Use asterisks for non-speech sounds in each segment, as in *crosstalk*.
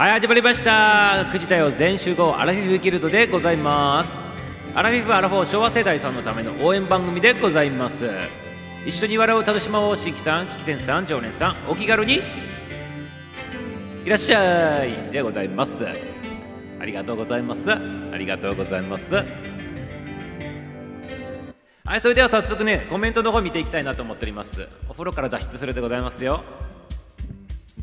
はい始まりました。9時だよ全集合アラフィフギルドでございます。アラフィフアラフォー昭和世代さんのための応援番組でございます。一緒に笑う楽しまおう新規さんキキセンさん常連さんお気軽にいらっしゃいでございます。ありがとうございます。ありがとうございます。はいそれでは早速ねコメントの方見ていきたいなと思っております。お風呂から脱出するでございますよ。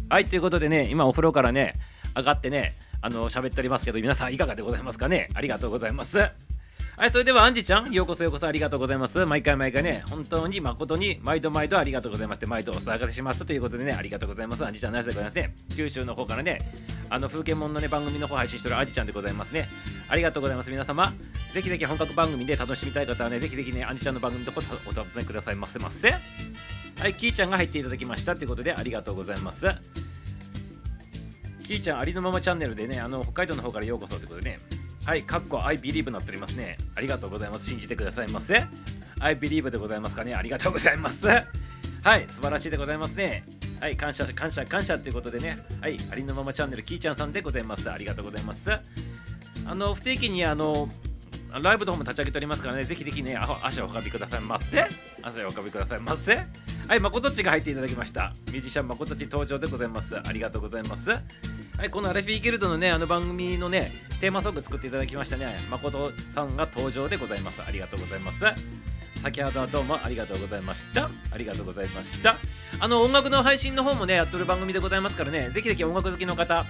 はいということでね今お風呂からね上がってねあの喋っておりますけど皆さんいかがでございますかね？ありがとうございます。はいそれではアンジちゃんようこそようこそありがとうございます。毎回毎回ね本当に誠に毎度毎度ありがとうございます毎度お騒がせします。ということでねありがとうございます。アンジちゃんナイスでございますね。九州の方からねあの風景もんのね番組の方配信してるアンジちゃんでございますね。ありがとうございます皆様。ぜひぜひ本格番組で楽しみたい方はねぜひぜひねアンジちゃんの番組のとこお尋ねください。ませませはいキーちゃんが入っていただきました。ということでありがとうございます。キーちゃんありのままチャンネルでねあの北海道の方からようこそということでねはい、かっこ I believe なっておりますね。ありがとうございます。信じてくださいませ。I believe でございますかね。ありがとうございます。はい、素晴らしいでございますね。はい、感謝、感謝、感謝ということでね。はい、ありのままチャンネル、キーちゃんさんでございます。ありがとうございます。あの、不定期にあの、ライブの方も立ち上げておりますからね、ぜひぜひね、足をお運びくださいませ。足をお運びくださいませ。はい、誠っちが入っていただきました。ミュージシャン誠っち登場でございます。ありがとうございます。はい、このアラフィーギルドのね、あの番組のね、テーマソング作っていただきましたね。誠さんが登場でございます。ありがとうございます。先ほどはどうもありがとうございました。ありがとうございました。あの、音楽の配信の方もね、やっとる番組でございますからね、ぜひぜひ音楽好きの方、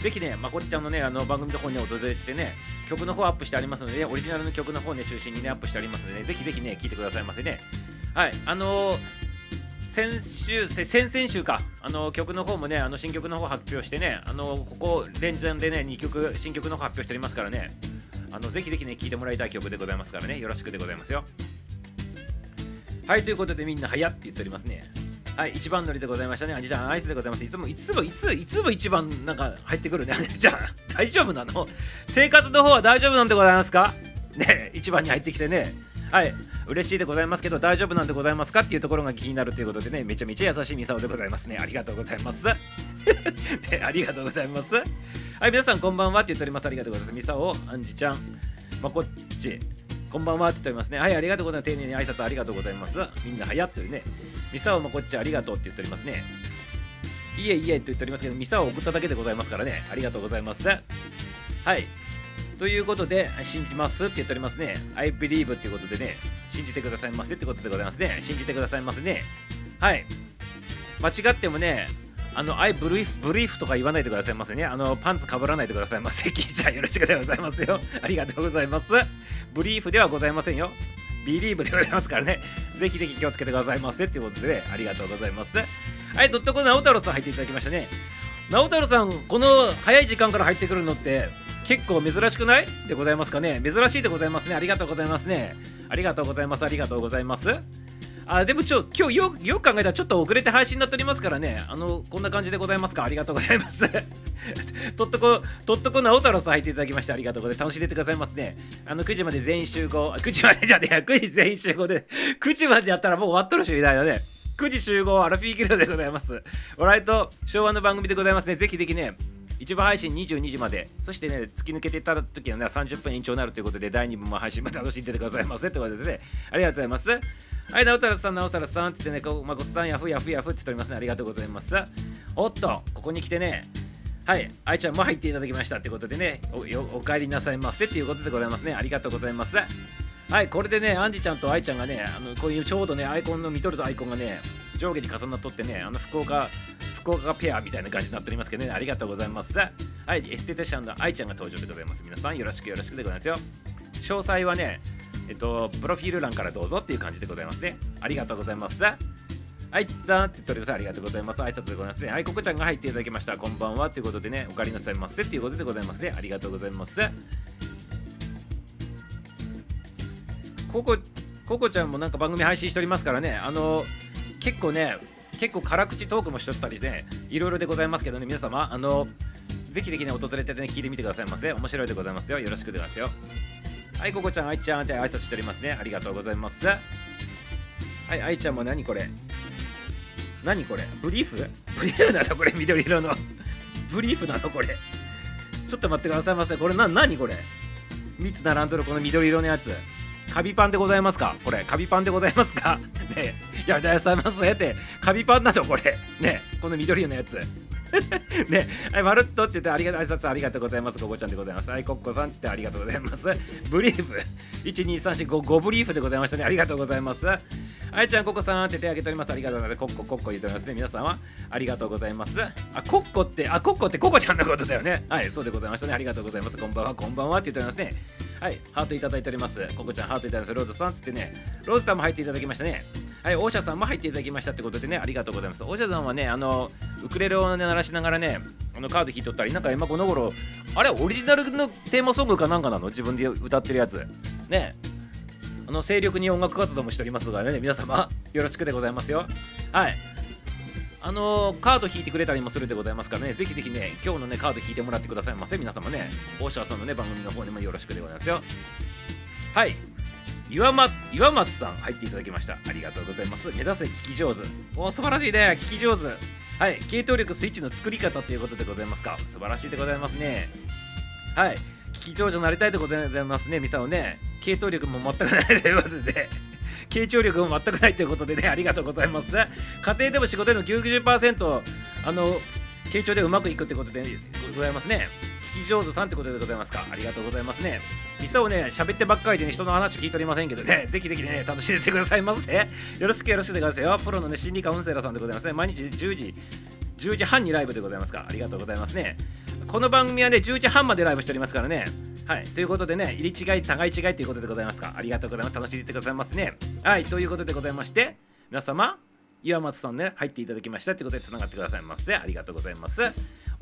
ぜひね、まこっちゃんのね、あの番組の方に訪れてね、曲の方アップしてありますので、オリジナルの曲の方ね、中心にね、アップしてありますので、ね、ぜひぜひね、聴いてくださいませね。はい、あのー先週、先々週か、あの曲の方もね、あの新曲の方発表してね、あのここ連チャンでね、2曲、新曲の方発表しておりますからね、あのぜひぜひね、聴いてもらいたい曲でございますからね、よろしくでございますよ。はい、ということでみんな、はやって言っておりますね。はい、一番乗りでございましたね。あじちゃあ、アイスでございます。いつも、いつも、いつ、いつも一番なんか入ってくるね。*laughs* じゃあ、大丈夫なの？生活の方は大丈夫なんでございますか？ね、一番に入ってきてね。はい、嬉しいでございますけど大丈夫なんでございますかっていうところが気になるということでねめちゃめちゃ優しいミサオでございますねありがとうございます *laughs* ね、ありがとうございますはい皆さんこんばんはって言っておりますありがとうございますミサオアンジちゃんまこっちこんばんはって言っておりますね。はいありがとうございます。丁寧に挨拶ありがとうございます。みんな流行ってるね。ミサオまこっちありがとうって言っておりますね。いえいえと言っておりますけどミサオを送っただけでございますからね。ありがとうございます。はい。ということで、信じますって言っておりますね。I believe っていうことでね、信じてくださいませってことでございますね。信じてくださいませね。はい。間違ってもね、あの、I believe, believe とか言わないでくださいませね。あの、パンツかぶらないでくださいませ。*laughs* キーちゃんよろしくでございますよ。*laughs* ありがとうございます。ブリーフではございませんよ。believe でございますからね。ぜひぜひ気をつけてくださいませっていうことで、ありがとうございます。はい、ドットコ直太郎さん入っていただきましたね。直太郎さん、この早い時間から入ってくるのって、結構珍しくない？でございますかね珍しいでございますね。ありがとうございますね。ありがとうございます。ありがとうございます。あ、でもちょ、今日よよく考えたらちょっと遅れて配信になっておりますからね。あの、こんな感じでございますか？ありがとうございます。*laughs* とっとこ、とっとこ直太郎さん入っていただきましてありがとうございます。楽しんでてくださいますね。あの、9時まで全員集合。9時までじゃねえや、9時全員集合で、9時までやったらもう終わっとるし、みたいなね。9時集合、アラフィーギルドでございます。笑いと昭和の番組でございますね。ぜひぜひね、一部配信22時まで、そしてね、突き抜けていった時はね、30分延長になるということで、第2部も配信も楽しんでてくださいませってことでね。ありがとうございます。はい、直太朗さん、直太朗さんって言ってね、まこさん、ヤフヤフヤフって言っておりますね。ありがとうございます。おっと、ここに来てね、はい、愛ちゃんも入っていただきましたってことでね、おお帰りなさいませっていうことでございますね。ありがとうございます。はい、これでね、アンジちゃんと愛ちゃんがね、あのこういうちょうどね、アイコンの見とるとアイコンがね、上下に重なっとってね、あの福岡、福岡ペアみたいな感じになっておりますけどね、ありがとうございます。はい、エステティシャンの愛ちゃんが登場でございます。皆さんよろしくよろしくでございますよ。詳細はね、えっと、プロフィール欄からどうぞっていう感じでございますね。ありがとうございます。はい、ざーって言っております。ありがとうございます。挨拶でございますね。はい、ここちゃんが入っていただきました。こんばんは。ということでね、お帰りなさいませっていうことでございますね。ありがとうございます。ココ、ココちゃんもなんか番組配信しておりますからね、あの、結構ね、結構辛口トークもしとったりね、いろいろでございますけどね、皆様、あの、ぜひぜひね、訪れてね、聞いてみてくださいませ。面白いでございますよ。よろしくでございますよ。はい、ココちゃん、愛ちゃんって挨拶しておりますね。ありがとうございます。はい、愛ちゃんも何これ？何これ？ブリーフ？ブリーフなの？これ緑色の。ブリーフなのこれ？ちょっと待ってくださいませ。これな何これ？密ならんとるこの緑色のやつ。カビパンでございますか？これカビパンでございますか？ねえ。やめてくださいますねってカビパンなの？これ。ねこの緑のやつ。ね、はい、まるっとって言ってありがとう、挨拶ありがとうございます。ここちゃんでございます。はい、コッコさんって言ってありがとうございます。ブリーフ、1、2、3、4、5、5ブリーフでございましたね。ありがとうございます。あいちゃん、コッコさんって手挙げております。ありがとうございます。コッコ、コッコ言っておりますね。皆さんはありがとうございます。あ、コッコって、あ、コッコってココちゃんのことだよね。はい、そうでございましたね。ありがとうございます。こんばんは、こんばんはって言っておりますね。はい、ハートいただいております。ココちゃん、ハートいただいてローズさんつってね、ローズさんも入っていただきましたね。はい、オーシャさんも入っていただきましたってことでね、ありがとうございます。オーシャさんはね、あの、ウクレレを、ね、鳴らしながらね、あのカード弾いとったり、なんか今この頃、あれ、オリジナルのテーマソングかなんかなの？自分で歌ってるやつ。ね。あの、精力に音楽活動もしておりますがね、皆様、よろしくでございますよ。はい。あのー、カード引いてくれたりもするでございますからね、ぜひぜひね、今日のね、カード引いてもらってくださいませ。皆様ね、オーシャさんのね、番組の方にもよろしくでございますよ。はい。岩松岩松さん入っていただきました。ありがとうございます。目指せ聞き上手。お素晴らしいね。聞き上手。はい。系統力スイッチの作り方ということでございますか。素晴らしいでございますね。はい。聞き上手になりたいでございますねミサオね。系統力も全くないということで。傾聴力も全くないということでね。ありがとうございます。家庭でも仕事での90%あの傾聴でうまくいくってことでございますね。き上手さんってことでございますか？ありがとうございますね。ミサをね喋ってばっかりでね人の話聞いておりませんけどね。*laughs* ぜひぜひね楽しんでてくださいませ。よろしくよろしくでございよプロのね心理カウンセラーさんでございますね。毎日10時10時半にライブでございますか？ありがとうございますね。この番組はね10時半までライブしておりますからね。はい。ということでね入り違い互い違いということでございますか？ありがとうございます。楽しんでてくださいますね。はい。ということでございまして皆様岩松さんね入っていただきましたということでつながってくださいませ。ありがとうございます。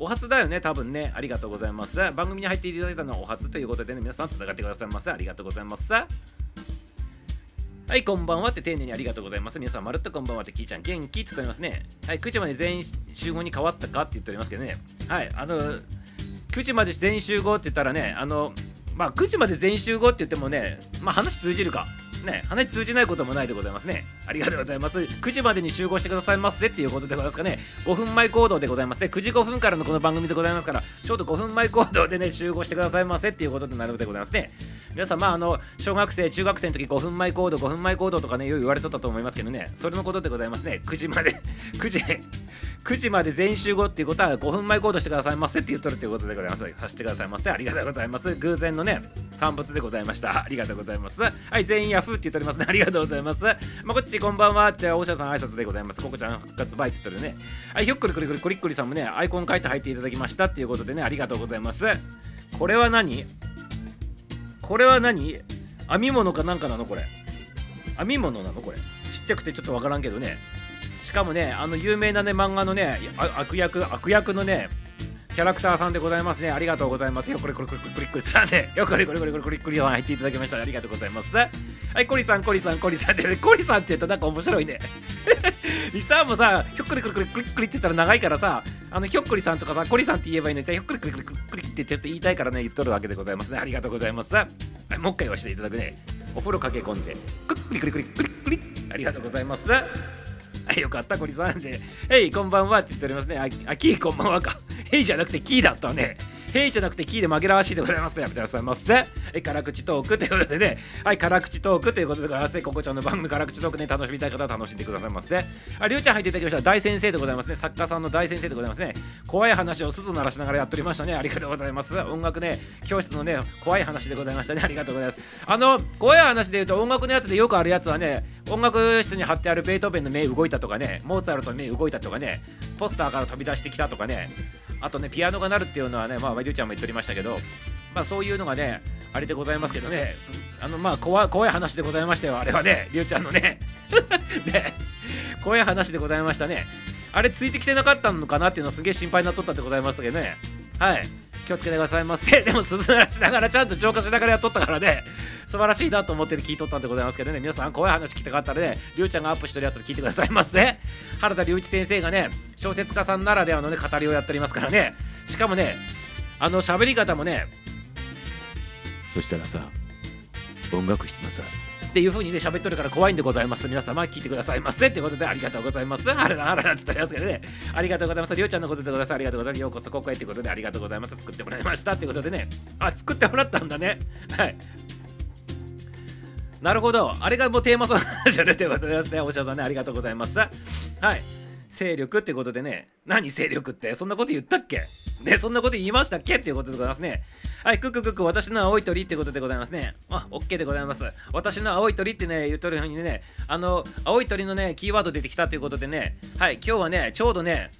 お初だよね、多分ね。ありがとうございます。番組に入っていただいたのはお初ということでね、皆さんつながってくださいませ。ありがとうございます。はい、こんばんはって丁寧にありがとうございます。皆さん、まるっとこんばんはってきーちゃん、元気？って言っておりますね。はい、9時まで全員集合に変わったかって言っておりますけどね。はい、あの、9時まで全員集合って言ったらね、あの、まあ、9時まで全員集合って言ってもね、まあ、話通じるか。ね、話通じないこともないでございますね。ありがとうございます。9時までに集合してくださいますぜっていうことでございますかね。5分前行動でございますね。9時5分からのこの番組でございますから、ちょうど5分前行動でね、集合してくださいませっていうことになるでございますね。皆さん、まあ、あの、小学生、中学生の時5分前行動、5分前行動とかね、よう言われとったと思いますけどね、それのことでございますね。9時まで、*laughs* 9時、9時まで全員集合っていうことは5分前行動してくださいませって言っとるっていうことでございます。させてくださいませ。ありがとうございます。偶然のね、産物でございました。ありがとうございます。はい、全員ヤフーって言っておりますね。*laughs* ありがとうございます。ま、こっちこんばんはって、大社さん挨拶でございます。ここちゃん復活バイって言ってるね。はい、ひょっくりくりくりくりくりさんもね、アイコン書いて入っていただきましたっていうことでね、ありがとうございます。これは何？これは何？編み物かなんかなのこれ？編み物なのこれ？ちっちゃくてちょっとわからんけどね。しかもね、あの有名なね、漫画のね、悪役、悪役のね、キャラクターさんでございますね。ありがとうございます。よ、これこれこれこれこれさんね。よ、これこれこれこれこれこれさん入っていただきました。ありがとうございます。はい、コリさん、コリさん、コリさんって、コリさんって言うとなんか面白いね。リサーもさ、ひょっこりくりくりくりくりって言ったら長いからさ、あの、ひょっこりさんとかさ、コリさんって言えばいいのにひょっこりくりくりくりってちょっと言いたいからね、言っとるわけでございますね。ありがとうございます。はい、もう一回言わせていただくね。お風呂駆け込んで、くっくりくりくりくりくりありがとうございます。はい、よかった、コリさんで。*laughs* へい、こんばんはって言っておりますね。あ、あキーこんばんはか。*laughs* えいじゃなくてキーだったね。ヘイじゃなくてキーで紛らわしいでございますね。やめてくださいませ。はい、辛口トークということでね、はい、辛口トークということでございますね。ここちゃんの番組辛口トークね、楽しみたい方は楽しんでくださいませ。あ、りゅうちゃん入っていただきました。大先生でございますね。作家さんの大先生でございますね。怖い話を鈴鳴らしながらやっておりましたね。ありがとうございます。音楽ね、教室のね、怖い話でございましたね。ありがとうございます。あの、怖い話で言うと、音楽のやつでよくあるやつはね、音楽室に貼ってあるベートーベンの目動いたとかね、モーツァルトの目動いたとかね、ポスターから飛び出してきたとかね、あとね、ピアノが鳴るっていうのはね、まあ、りゅうちゃんも言っておりましたけど、まあ、そういうのがね、あれでございますけどね、あの、まあ、怖い、怖い話でございましたよ、あれはね、りゅうちゃんのね。*laughs* ね、怖い話でございましたね。あれ、ついてきてなかったのかなっていうのはすげえ心配になっとったってございましたけどね。はい。気をつけてくださいませ。*laughs* でも、鈴鳴らしながら、ちゃんと浄化しながらやっとったからね、*laughs* 素晴らしいなと思って聞いとったんでございますけどね、皆さん、怖い話聞きたかったらね、りゅうちゃんがアップしてるやつで聞いてくださいませ。原田隆一先生がね、小説家さんならではのね、語りをやっておりますからね、しかもね、あの喋り方もね、そしたらさ、音楽室のさ、っていう風にね喋っとるから怖いんでございます。皆様聞いてくださいませ。ってことでありがとうございます。あららあららって言ったりますけどね。ありがとうございます。りょうちゃんのことでございます。ありがとうございますようこそここへってことでありがとうございます。作ってもらいました。ってことでね。あ作ってもらったんだね。はい。なるほど。あれがもうテーマソングになってるってことですね。おしゃさんねありがとうございます。はい。勢力ってことでね。何勢力って？そんなこと言ったっけ？ねそんなこと言いましたっけ？っていうことでございますね。はいクッククック私の青い鳥ってことでございますね。あ OK でございます。私の青い鳥ってね言うとるふうにねあの青い鳥のねキーワード出てきたということでねはい今日はねちょうどね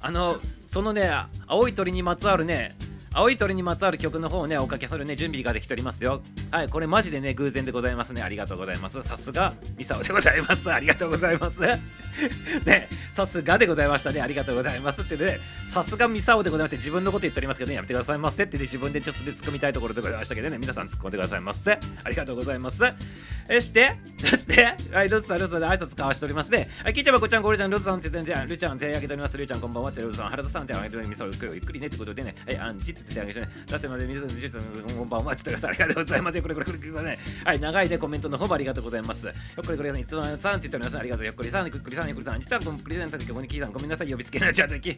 あのそのね青い鳥にまつわるね青い鳥にまつわる曲の方をね、おかけするね、準備ができておりますよ。はい、これマジでね、偶然でございますね。ありがとうございます。さすが、ミサオでございます。ありがとうございます。*laughs* ね、さすがでございましたね。ありがとうございますってね、さすがミサオでございまして、自分のこと言っておりますけどね、やめてくださいませってね、自分でちょっとで突っ込みたいところでございましたけどね、皆さん突っ込んでくださいませ。ありがとうございます。そして、そして、はい、ルツさん、ルツさんで挨拶交わしておりますね。はい、聞いてばこちゃん、こちゃん、ルツさんって言ってね、ルちゃん手挙げております。ルちゃん、こんばんはて、ルツさん、原田さん手挙げております。ゆっくりねってことでね、はい、アンチって言ってあげてね、せまで水野美術こんばんはって言ってありがとうございます。これこれこれこれね。はい、長いでコメントの方もありがとうございます。よっこりこれいつもさんって言っております。ありがとう。よっこりさん、くっくりさん、よっこりさん、実はこのくりさんさん、ここにキーさん、ごめんなさい、呼びつけになっちゃってき。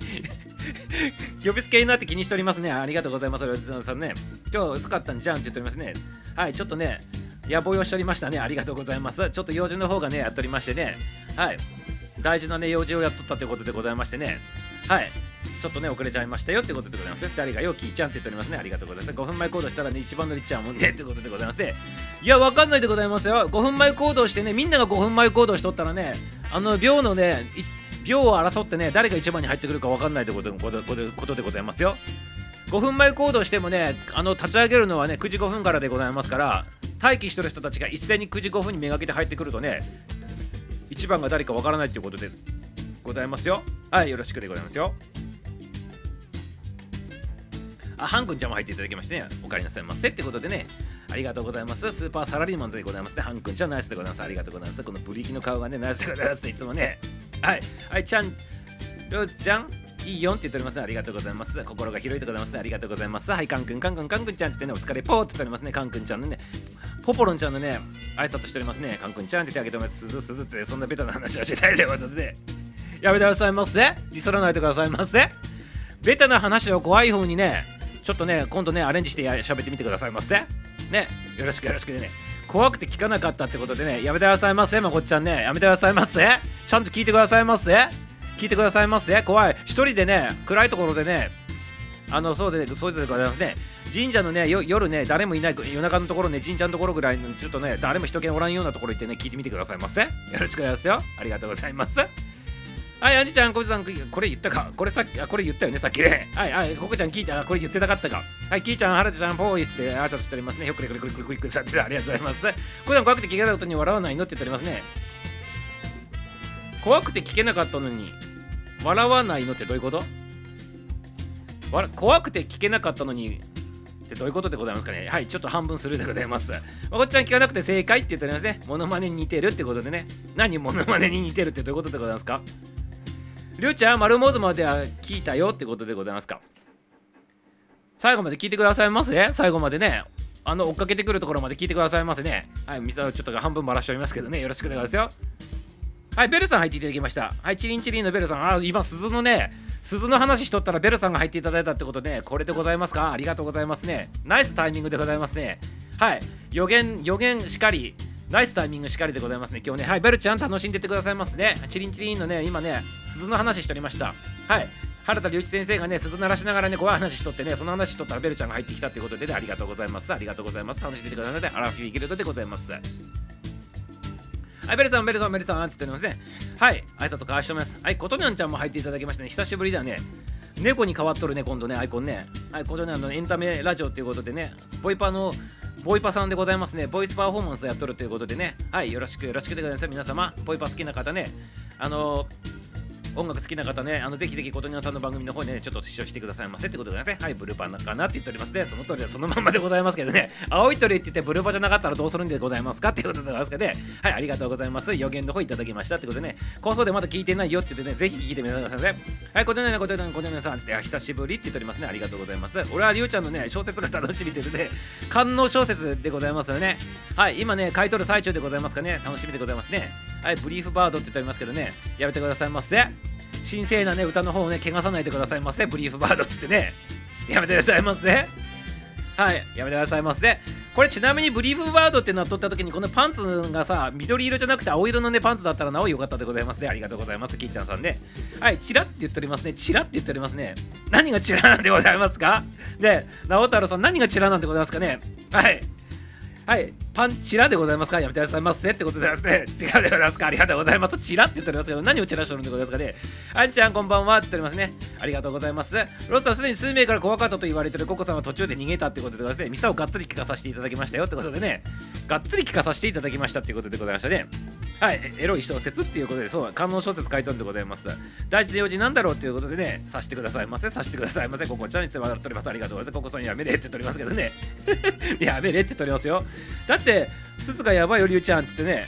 呼びつけになって気にしておりますね。ありがとうございます。さんね。今日薄かったんじゃんって言っておりますね。はい、ちょっとね、野望をしておりましたね。ありがとうございます。ちょっと用事の方がね、やっておりましてね。はい。大事なね、用事をやっとったということでございましてね。はい。ちょっとね、遅れちゃいましたよってことでございます。誰がよ、きーちゃんって言っておりますね。ありがとうございます。5分前行動したらね、一番乗りちゃうもんねってことでございますね。いや、わかんないでございますよ。5分前行動してね、みんなが5分前行動しとったらね、あの秒のね、秒を争ってね、誰が一番に入ってくるかわかんないってことことでございますよ。5分前行動してもね、あの立ち上げるのはね、9時5分からでございますから、待機してる人たちが一斉に9時5分にめがけて入ってくるとね、一番が誰かわからないっていうことでございますよ。はい、よろしくでございますよ。あ、ハン君ちゃんも入っていただきましてね、お帰りなさいませってことでね、ありがとうございます。スーパーサラリーマンでございますね。ハン君ちゃんナイスでございます。ありがとうございます。このブリキの顔がね、ナイスでございますね。いつもね。はい。はい、ちゃん、ローズちゃん、いいよって言っております、ね。ありがとうございます。心が広いでございますね。ありがとうございます。はい、カン君、カン君、カン君ちゃんってね、お疲れポーって言っておりますね。カン君ちゃんのね、ポポロンちゃんのね、挨拶しておりますね。カン君ちゃんって手挙げております。すずすずって、そんなベタな話はしないということで、やめてくださいませ。ディスらないでくださいませ。ベタな話を怖い風にね、ちょっとね今度ねアレンジしてや喋ってみてくださいませねよろしくよろしくね怖くて聞かなかったってことでねやめてくださいませまこっちゃんねやめてくださいませちゃんと聞いてくださいませ聞いてくださいませ怖い一人でね暗いところでねあのそうでそうでございますね神社のね夜ね誰もいない夜中のところね神社のところぐらいのちょっとね誰も人気おらんようなところ行ってね聞いてみてくださいませよろしくお願いしますよありがとうございますはい、アンジちゃん、コジさん、これ言ったか？これさっき、これ言ったよね、さっきね。はい、はい、ココちゃん聞いた？これ言ってなかったか？はい、キーちゃん、ハラちゃん、ポーイって挨拶しておりますね。よくれくれくれくれくれくれさってありがとうございます。コジさん、怖くて聞けないことに笑わないのって言っておりますね。怖くて聞けなかったのに、笑わないのってどういうこと怖くて聞けなかったのに、ってどういうことでございますかねはい、ちょっと半分するでございます。まこっちゃん聞かなくて正解って言っておりますね。モノマネに似てるってことでね。何モノマネに似てるってどういうことでございますかりゅうちゃん、丸モズまでは聞いたよってことでございますか。最後まで聞いてくださいませ？最後までね。あの、追っかけてくるところまで聞いてくださいませね。はい、ミサちょっと半分ばらしておりますけどね。よろしくお願いしますよ。はい、ベルさん入っていただきました。はい、チリンチリンのベルさん。あ、今、鈴のね、鈴の話しとったらベルさんが入っていただいたってことで、これでございますか？ありがとうございますね。ナイスタイミングでございますね。はい、予言、予言しかり。ナイスタイミングしかりでございますね。今日ね、はい、ベルちゃん楽しんでてくださいますね。チリンチリンのね、今ね、鈴の話しておりました。はい。原田隆一先生がね、鈴鳴らしながらね、怖い話しとってね、その話しとったらベルちゃんが入ってきたということで、ね、ありがとうございます。ありがとうございます。楽しんでてくださいね。アラフィーギルドでございます。はい、ベルさん、ベルさん、ベルさん、って言っておりますね。はい、挨拶かわしております。はい、ことにゃんちゃんも入っていただきましたね。久しぶりだね。猫に変わっとるね、今度ね、アイコンね。はい、ことにゃんのエンタメラジオということでね、ボイパのボイパさんでございますね。ボイスパフォーマンスをやっとるということでね。はい、よろしくよろしくでございます。皆様、ボイパー好きな方ね、あのー音楽好きな方ね、あのぜひぜひ琴音さんの番組の方にね、ちょっと視聴してくださいませってことでね、はい、ブルーパンかなって言っておりますね。その通りでそのままでございますけどね、*laughs* 青い鳥って言ってブルーパじゃなかったらどうするんでございますかっていうことでございますけどね、はい、ありがとうございます。予言の方いただきましたってことでね、放送でまだ聞いてないよって言ってね、ぜひ聞いてみてくださいね。はい、琴音さん、琴音さん、琴音さんって、久しぶりって言っておりますね。ありがとうございます。俺はりゅうちゃんのね、小説が楽しみてるね、官能小説でございますよね。はい今ね買い取る最中でございますかね楽しみでございますねはいブリーフバードって言っておりますけどね。やめてくださいませ。神聖なね歌の方をね汚さないでくださいませ。ブリーフバードっつってね。やめてくださいませ。はいやめてくださいませ。これちなみにブリーフバードっていうのは撮った時にこのパンツがさ緑色じゃなくて青色のねパンツだったらなお良かったでございますね。ありがとうございますキーちゃんさんね。はいチラって言っておりますね。チラって言っておりますね。何がチラなんでございますか？で直太朗さん何がチラなんでございますかね？はい。はいパンチラでございますか？やめてくださいませってことでですね。違うでございますか？ありがとうございます。チラって言っておりますけど何をチラしてるんでございますかね？あんちゃんこんばんはって言っておりますね。ありがとうございます。ロスはすでに数名から怖かったと言われてるココさんは途中で逃げたってことでですね。ミサをがっつり聞かさせていただきましたよってことでね。がっつり聞かさせていただきましたっていうことでございましたね。はい、エロい小説っていうことで、そう、観音小説書いとるんでございます。大事で用事なんだろうっていうことでね、さしてくださいませ、さしてくださいませ、ここちゃんにつ笑っております。ありがとうございます。ここさんやめれって言っておりますけどね。*laughs* やめれって言っておりますよ。だって、スツがやばいよ、りゅうちゃんって言ってね、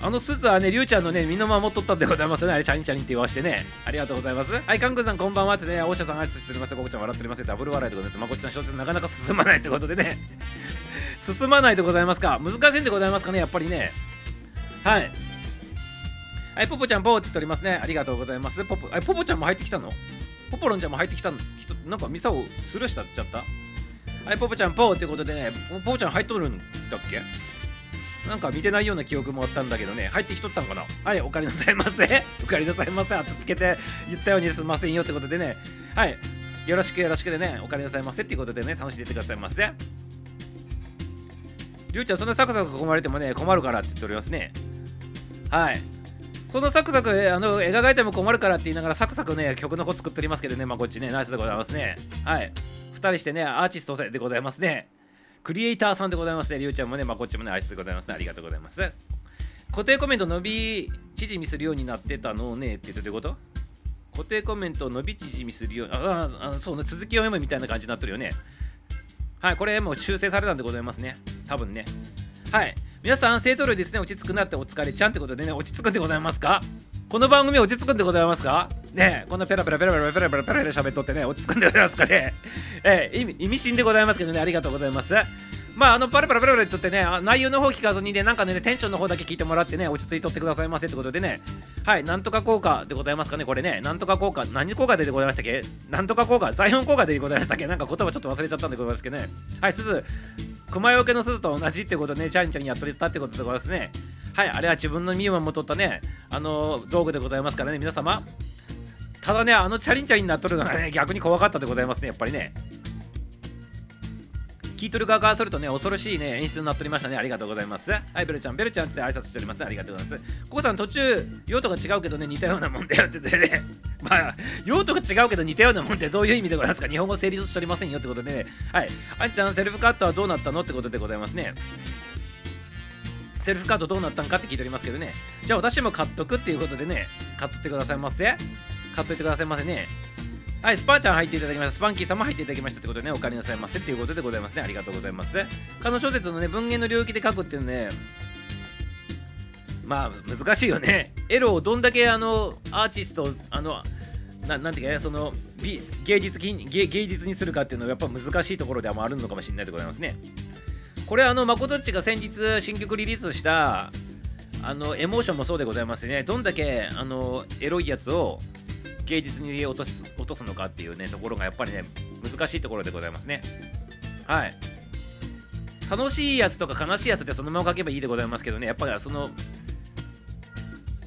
あのスーツはね、りゅうちゃんのね、身の守っとったんでございますね。あれ、チャリンチャリンって言わしてね。ありがとうございます。はい、カンクさん、こんばんはってね、大下さん、挨拶しております。ここちゃん、笑っております。ダブル笑いでございます。まこっちゃん、小説なかなか進まないってことでね。*laughs* 進まないでございますか。難しいんでございますかね、やっぱりね。はい。はい、ポポちゃん、ポーって言っておりますね。ありがとうございます。ポポ、あポポちゃんも入ってきたの？ポポロンちゃんも入ってきたの？なんかミサをスルーしたっちゃった？はい、ポポちゃん、ポーってことでね、ポポちゃん入っとるんだっけ？なんか見てないような記憶もあったんだけどね、入ってきとったんかな？はい、おかえりなさいませ。*laughs* おかえりなさいませ。あとつけて言ったようにすみませんよってことでね、はい、よろしくよろしくでね、おかえりなさいませっていうことでね、楽しんでいってくださいませ。りゅうちゃん、そんなサクサク囲まれてもね、困るからって言っておりますね。はい。そのサクサクあの絵描いても困るからって言いながらサクサクね曲の方作っておりますけどねまあこっちねナイスでございますねはい2人してねアーティストでございますね。クリエイターさんでございますね。りゅうちゃんもねまあこっちもねアイスでございますね。ありがとうございます。固定コメント伸び縮みするようになってたのねって言ってどういうこと？固定コメント伸び縮みするようああそうね続きを読むみたいな感じになってるよね。はいこれもう修正されたんでございますね。多分ね。はい。皆さん勢ぞろいですね。落ち着くなってお疲れちゃんってことでね落ち着くんでございますか？この番組落ち着くんでございますか？ねこんなペラペラペラペラペラペラペラペラ喋っとってね落ち着くんでございますかね？*laughs* えー、意味深でございますけどねありがとうございますまあ、あの、パラパラパラパラとってね、内容の方聞かずにね、なんかね、テンションの方だけ聞いてもらってね、落ち着いとってくださいませってことでね、はい、なんとか効果でございますかね、これね、なんとか効果、何効果でございましたっけなんとか効果、財本効果でございましたっけなんか言葉ちょっと忘れちゃったんでございますけどね。はい、すず、熊よけの鈴と同じってことでね、チャリンチャリンやっとれたってことでございますね。はい、あれは自分の身を守ったね、あの道具でございますからね、皆様。ただね、あのチャリンチャリンになっとるのがね、*laughs* 逆に怖かったでございますね、やっぱりね。聞いとる側からするとね、恐ろしいね、演出になっておりましたね。ありがとうございます。はい、ベルちゃん、ベルちゃんつって挨拶しております。ありがとうございます。ココさん、途中、用途が違うけどね、似たようなもんだよ *laughs* って言ってね。まあ、用途が違うけど似たようなもんってどういう意味でございますか日本語成立しておりませんよってことでね。はい。あんちゃん、セルフカットはどうなったの？ってことでございますね。セルフカットどうなったんかって聞いておりますけどね。じゃあ私も買っとくっていうことでね、買ってくださいませ。買っといてくださいませね。はい、スパーちゃん入っていただきました。スパンキーさんも入っていただきましたってことでね、お帰りなさいませっていうことでございますね。ありがとうございます。彼の小説のね、文言の領域で書くっていうね、まあ難しいよね。エロをどんだけあのアーティスト、あの、ななんていうかね、その美芸術芸芸術にするかっていうのはやっぱ難しいところではあるのかもしれないでございますね。これあの、まことっちが先日新曲リリースしたあのエモーションもそうでございますね。どんだけあのエロいやつを芸術に落とす落とすのかっていうねところがやっぱりね難しいところでございますね。はい。楽しいやつとか悲しいやつってそのまま書けばいいでございますけどね。やっぱりその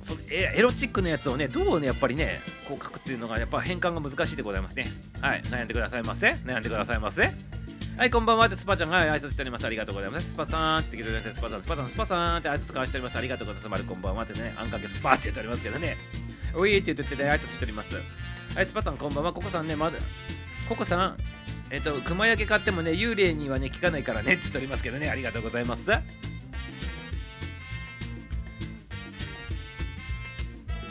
そエエロチックなやつをねどうねやっぱりねこう書くっていうのがやっぱ変換が難しいでございますね。はい。悩んでくださいませ。悩んでくださいませ。はいこんばんは。ってスパちゃんが挨拶しております。ありがとうございます。スパさんって言ってくれてスパさんスパさんスパさんって挨拶交わしております。ありがとうございます。こんばんはってねあんかけスパって言っております。けどねおいって言ってね、挨拶しております。はい、スパさん、こんばんは。ココさんね、まだ、ココさん、えっ、と、熊焼け買ってもね、幽霊にはね、聞かないからねって言っております。けどね、ありがとうございます。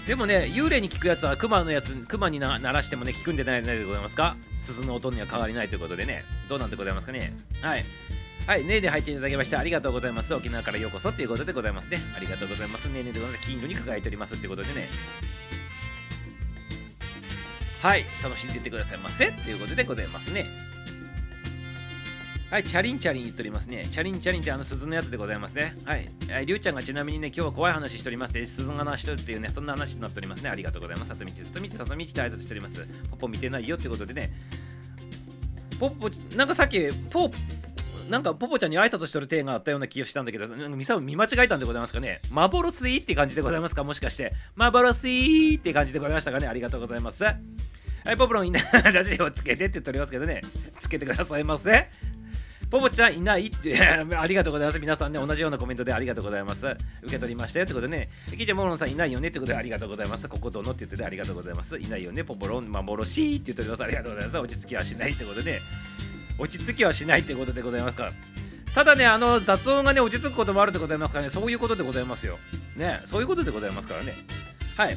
でもね、幽霊に聞くやつは熊のやつ、熊にな鳴らしてもね、聞くんでないでございますか？鈴の音には変わりないということでね、どうなんでございますかね？はい。はい、ねえね入っていただきましてありがとうございます。沖縄からようこそっていうことでございますね。ありがとうございます。ねえねえでございます。金色に輝いておりますっていうことでね。はい、楽しんでいってくださいませっていうことでございますね。はい、チャリンチャリン言っておりますね。チャリンチャリンってあの鈴のやつでございますね。はい。はい、りゅうちゃんがちなみにね、今日は怖い話しておりますで、鈴の話しとるっていうね、そんな話になっておりますね。ありがとうございます。里道、里道、里道って挨拶しております。ポッポ見てないよってことでね。ポポ、なんかさっき、ポなんかポポちゃんに挨拶してる体があったような気がしたんだけど、なんかミサ見間違えたんでございますかね。幻って感じでございますかもしかして。幻って感じでございましたかねありがとうございます。はい、ポポロンいなラジオをつけてって言っておりますけどね。つけてくださいませ。ポポちゃんいないって *laughs* ありがとうございます。皆さんね、同じようなコメントでありがとうございます。受け取りましたよってことでね、キーちゃんモロンさんいないよねってことでありがとうございます。ここどのって言っててありがとうございます。いないよね、ポポロン、幻って言っております。ありがとうございます。落ち着きはしないってことで、ね落ち着きはしないってことでございますか。ただね、あの雑音がね、落ち着くこともあるでございますからね、そういうことでございますよ。ね、そういうことでございますからね。はい。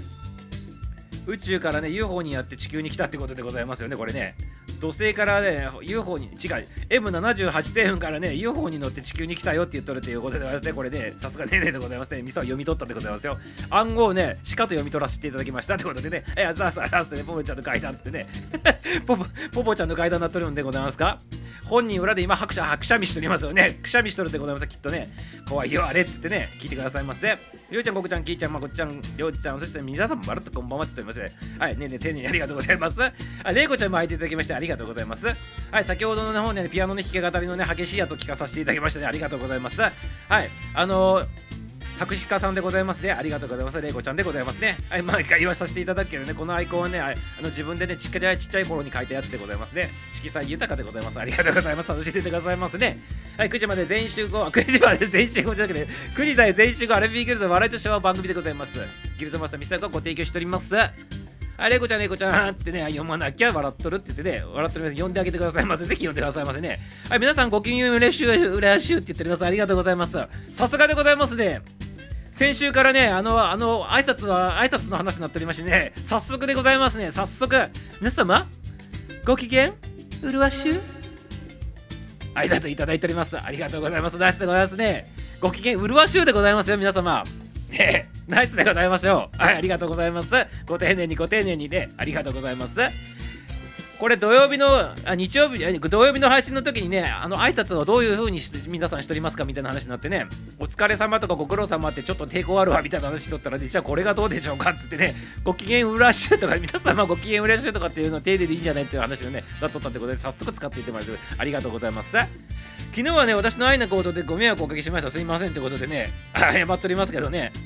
宇宙からね UFO にやって地球に来たってことでございますよねこれね土星からね UFO に違う M78 星雲からね UFO に乗って地球に来たよって言っとるということでございますね。これねさすがねねでございますね。ミサを読み取ったでございますよ。暗号をねしかと読み取らせていただきましたってことでね。えザーサーラスねポポちゃんの階段ってね。*laughs* ポポポポちゃんの階段になっとるんでございますか本人裏で今拍車くしゃみしておりますよね。くしゃみしとるでございますきっとね。怖いよあれって言ってね聞いてくださいませ。りょうちゃんここちゃんきいちゃんまこっちゃんりょうちゃんそして皆さんもまるっとこんばんはって言っておりますね。はいねね丁寧にありがとうございます。あれいこちゃんも入っていただきましてありがとうがとうございますはい先ほどの方ねピアノの弾き語りのね激しいやつを聞かさせていただきましてねありがとうございますはいあのー作詞家さんでございますね。ありがとうございます。れいこちゃんでございますね。はい、毎回言わさせていただくけどね、このアイコンはね、あの自分でね、ちっちゃいちっちゃい頃に書いたやつでございますね。色彩豊かでございます。ありがとうございます。楽しんでてくださいますね。はい、9時まで全集合、9時まで全集合じゃなくて、9時台全集合、アルビーギルド笑いとしては番組でございます。ギルドマスターミスターがご提供しております。あ、レコちゃん、レコちゃんっつ *laughs* ってね、読まなきゃ笑っとるって言ってね、笑っとる読んであげてくださいませ。*laughs* ぜひ読んでくださいませね。はい、皆さんごきげんよう、うれしゅう、うれしゅうって言ってください。ありがとうございます。さすがでございますね。先週からね、あの、あの、挨拶は、挨拶の話になっておりましてね、早速でございますね、早速、皆様、ご機嫌、うるわしゅう？挨拶いただいております。ありがとうございます。ナイスでございますね。ご機嫌、うるわしゅうでございますよ、皆様。*laughs* ナイスでございましょう。はい、ありがとうございます。ご丁寧にご丁寧にね、ありがとうございます。これ土曜日のあ日曜日土曜日の配信の時にねあの挨拶をどういう風に皆さんしておりますかみたいな話になってねお疲れ様とかご苦労様ってちょっと抵抗あるわみたいな話しとったら、ね、じゃあこれがどうでしょうかって言ってねご機嫌うらしゅうとか皆様ご機嫌うらしゅうとかっていうのは丁寧でいいんじゃないっていう話をねなっとったってことで早速使っていってもらってありがとうございます昨日はね私の愛な行動でご迷惑をおかけしました。すいませんってことでね *laughs* 謝っておりますけどね。*laughs*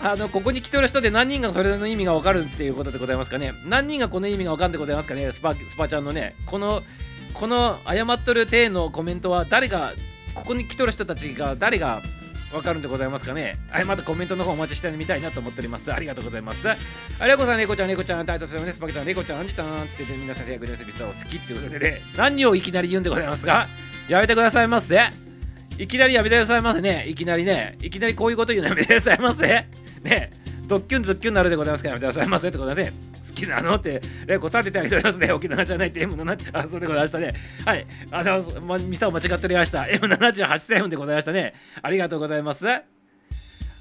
あのここに来てる人で何人がそれの意味がわかるっていうことでございますかね。何人がこの意味が分かるんでございますかね。スパスパちゃんのねこのこの謝っとる体のコメントは誰がここに来とる人たちが誰が分かるんでございますかね？はい、またコメントの方お待ちしてみたいなと思っております。ありがとうございます。あれこさん、レコちゃん、レコちゃん、タイトスね、スパゲちゃん、レコちゃん、アンジタンつってて、皆さん、レアグレスビスターを好きっていうことでね、何をいきなり言うんでございますが、やめてくださいませ。いきなりやめてくださいませね。いきなりね、いきなりこういうこと言うのやめてくださいませ。ねドッキュンズッキュンなるでございますからやめてくださいませってことでねきなのってレコさててあげておりますね。沖縄じゃないって M7 あそうでございましたね。はい。あの、ま、ミサを間違っておりました。M78 セブンでございましたね。ありがとうございます。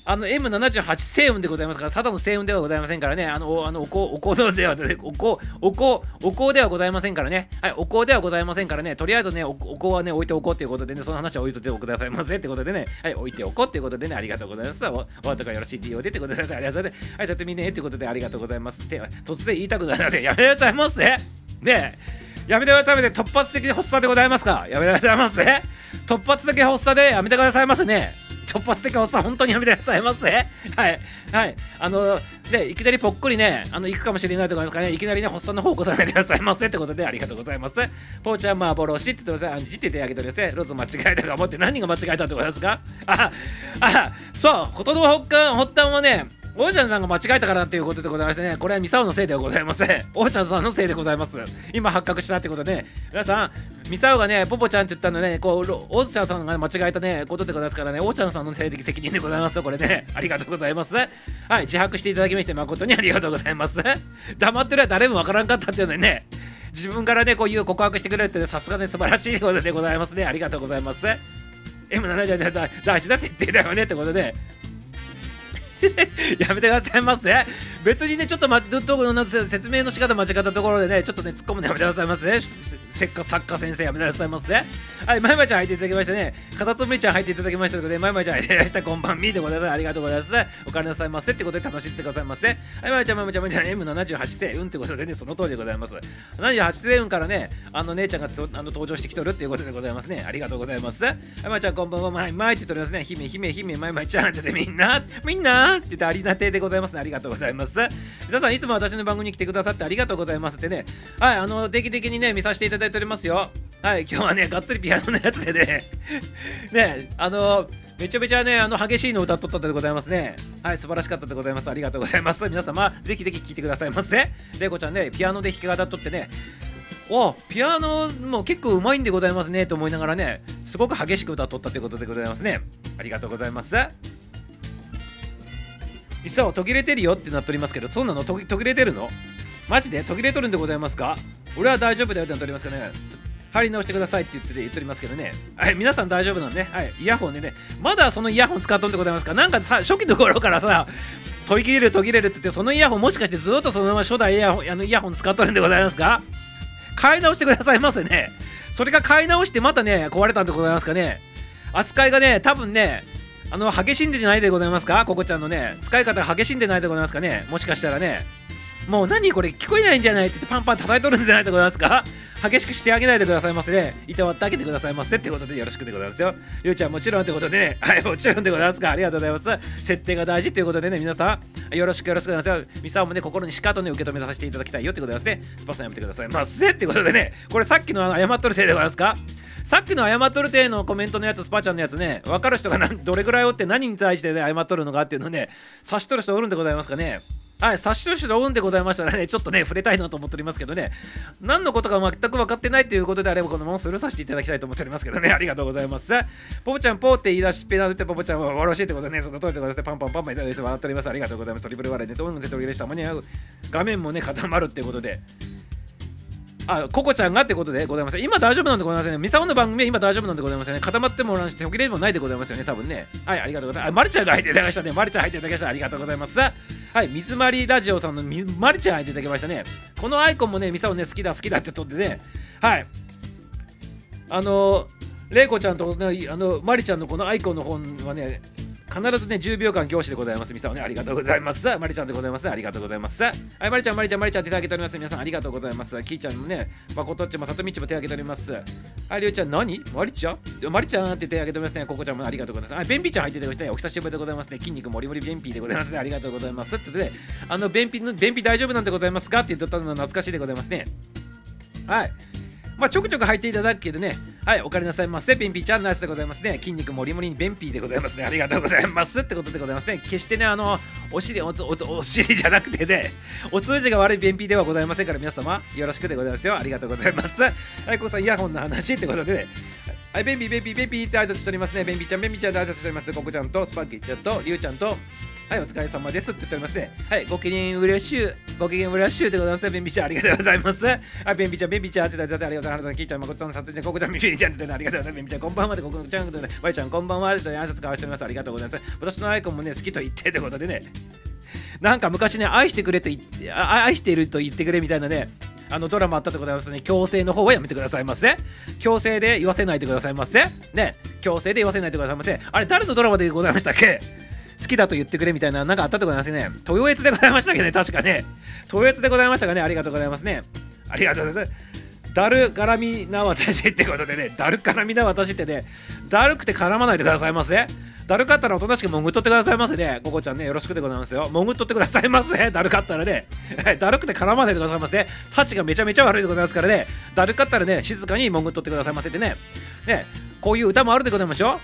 あの M78 星雲でございますから、ただの星雲ではございませんからね、あの、あのお香、お香では、お香、お香、お香ではございませんからね、はい、お香ではございませんからね、とりあえずね、お香はね、置いておこうっていうことでね、その話は置いといてくださいませってことでね、はい、置いておこうっていうことでね、ありがとうございます。お、お後がよろしいってようでってことで、ありがとうございます。はい、さってみねってことでありがとうございます。って突然言いたくなるので、やめてくださいませ。ねやめてくださいませ。突発的発作でございますか？やめてくださいませ。突発的発作でやめてくださいませね。突発的おっさん、本当にやめてくださいませ。はい。はい。あの、で、いきなりぽっくりね、あの、行くかもしれないとかですかね、いきなりね、発作の方を起こさないでくださいませってことで、ありがとうございます。ポーちゃん、幻って言ってください。あ、じっててあげてください。ローズ間違えたか思って、何が間違えたってことですか？あ、あ、そう、ことの発端、発端はね、おーちゃんさんが間違えたからっていうことでございましてね、これはミサオのせいではございません。おーちゃんさんのせいでございます。今発覚したってことで、皆さん、ミサオがね、ポポちゃんって言ったのね、こう、おーちゃんさんが間違えたね、ことでございますからね、おーちゃんさんの性的責任でございますよ、これね。*laughs* ありがとうございます。はい、自白していただきまして、誠にありがとうございます。*laughs* 黙ってるは誰もわからんかったっていうのにね、自分からね、こういう告白してくれるってさすがね、素晴らしいことでございますね。ありがとうございます。M70 大事な設定だよねってことで、*laughs* やめてくださいませ。別にねちょっとまどどの説明の仕方間違ったところでねちょっとね突っ込むのやめてくださいませ。せっか作家先生やめてくださいませ。はいまいまいちゃん入っていただきましたね。かたつむりちゃん入っていただきましたのでまいまちゃん入っていただきました。こんばんみでございます。ありがとうございます。おかえりなさいませってことで楽しんでくださいませ。はいまいちゃんまいまちゃんまいちゃん M78 星雲ってことでねその通りでございます。78星雲からねあの姉ちゃんがあの登場してきとるっていうことでございますね。ありがとうございます。はいまいちゃんこんばんは。まいまいって言っておりますね。姫姫姫まいまいちゃんってみんな。みんな。って言ってありがてでございますねありがとうございます皆さんいつも私の番組に来てくださってありがとうございますってねはいあの定期的にね見させていただいておりますよはい今日はねがっつりピアノのやつでね *laughs* ねあのめちゃめちゃね、あの激しいの歌っとったでございますね。はい、素晴らしかったでございます。ありがとうございます。皆様、ぜひぜひ聴いてくださいませ。レイコちゃんね、ピアノで弾き語っとってね、おピアノも結構うまいんでございますねと思いながらね、すごく激しく歌っとったということでございますね。ありがとうございます。いっさ途切れてるよってなっておりますけど、そんなの途切れてるの？マジで？途切れとるんでございますか？俺は大丈夫だよってなっておりますかね。貼り直してくださいって言って言っておりますけどね。はい、皆さん大丈夫なんでね。はい、イヤホンでね、まだそのイヤホン使っとんでございますか？なんかさ、初期の頃からさ、途切れる途切れるって言って、そのイヤホンもしかしてずっとそのまま初代イヤホンあのイヤホン使っとるんでございますか？買い直してくださいませね。それが買い直してまたね、壊れたんでございますかね。扱いがね、多分ね、あの、激しんでないでございますか？ココちゃんのね、使い方が激しんでないでございますかね？もしかしたらね。もう何これ聞こえないんじゃないって言ってパンパン叩いとるんじゃないでございますか？*laughs* 激しくしてあげないでくださいませね。いたわってあげてくださいませってことでよろしくでございますよ。りゅうちゃんもちろんってことでね、*laughs* はい、もちろんでございますか。ありがとうございます。設定が大事ということでね、皆さん、よろしくよろしくお願いします。ミサオもね、心にしかとね、受け止めさせていただきたいよってことでございますね。スパさんやめてくださいませってことでね、*laughs* これさっきの謝っとるせいでございますか？さっきの謝っとる体のコメントのやつ、スパちゃんのやつね、分かる人がどれぐらいおって何に対して、ね、謝っとるのかっていうのね、察しとる人おるんでございますかね。はい、察しとる人おるんでございましたらね、ちょっとね、触れたいなと思っておりますけどね、何のことか全く分かってないということであれば、このままスルーさせていただきたいと思っておりますけどね、ありがとうございます。ポポちゃん、ポーって言い出しっぺなって、ポポちゃんはよろしいってことでね、その通りでございます、パンパンパンパンいただいて笑っております。ありがとうございます。トリプル笑いで、どんどん絶対した間に合う。画面もね、固まるってことで。あ、ココちゃんがってことでございます。今大丈夫なんでございますね。ミサオの番組は今大丈夫なんでございますね。固まってもらうし、手切れもないでございますよね、多分ね。はい、ありがとうございます。あ、マリちゃんが入っていただきましたね。マリちゃん入っていただきました。ありがとうございます。はい、水まりラジオさんのマリちゃん入っていただきましたね。このアイコンもね、ミサオね、好きだ好きだって言ってね。はい。あの、レイコちゃんと、ね、あの、マリちゃんのこのアイコンの本はね、必ずね、10秒間教師でございます。ミサオね、ありがとうございます。マリちゃんでございます。ありがとうございます。はい、マリちゃん、マリちゃん、マリちゃん手挙げております。皆さん、ありがとうございます。キーちゃんもね、まことっちもさとみっちも手挙げております。はい、りゅうちゃん、何？マリちゃん？マリちゃんって手挙げておりますね。ココちゃんもありがとうございます。はい、ベンピーちゃん入っててましたね。お久しぶりでございますね。筋肉もりもりベンピーでございますね。ありがとうございます。ってで、あの、便秘の、便秘大丈夫なんでございますかって言ったの懐かしいでございますね。はい。まあ、ちょくちょく入っていただくけどね、はい、おかえりなさいませ。ベンピーちゃん、ナイスでございますね。筋肉もりもりにベンピーでございますね。ありがとうございます。ってことでございますね。決してね、あの、お尻、おつ、おつ、お尻じゃなくてね、お通じが悪い便秘ではございませんから、皆様、よろしくでございますよ。ありがとうございます。はい、こうさん、イヤホンの話ってことでね、はい、ベンピー、ベンピー、ベンピーって挨拶しておりますね。ベンピーちゃん、ベンピーちゃんで挨拶しております。ココちゃんと、スパーキーちゃんと、リュウちゃんと、はい、お疲れ様ですって言っておりますね。はい、ご機嫌うれしゅう、ご機嫌うれしゅうでございます。ベンビちゃん、ありがとうございます。はい、ベンビちゃん、ベンビちゃんって言ってありがとうございます。キーちゃん、まこさん、さつちゃん、ここちゃん、ビビちゃんありがとうございます。ベンビちゃん、こんばんはで、ここちゃん、ワイちゃん、こんばんはで挨拶交わしております。ありがとうございます。私のアイコンもね、好きと言ってってことでね。なんか昔ね、愛してくれと言って、愛していると言ってくれみたいなね、あのドラマあったでございますね。強制の方はやめてくださいませ。強制で言わせないでくださいませ。ね、強制で言わせないでくださいませ。あれ、誰のドラマでございましたっけ好きだと言ってくれみたいな、なんかあったでございますね。豊悦でございましたけどね、確かね。豊悦でございましたかね。ありがとうございますね。ありがとうございます。だる絡みな私ってことでね、だる絡みな私ってね、だるくて絡まないでくださいませ。だるかったらおとなしく潜っとってくださいませね。ここちゃんね、よろしくでございますよ。潜っとってくださいませ。だるかったらね、*laughs* だるくて絡まないでくださいませ。タチがめちゃめちゃ悪いでございますからね、だるかったらね、静かに潜っとってくださいませってね。ね、こういう歌もあるでございましょ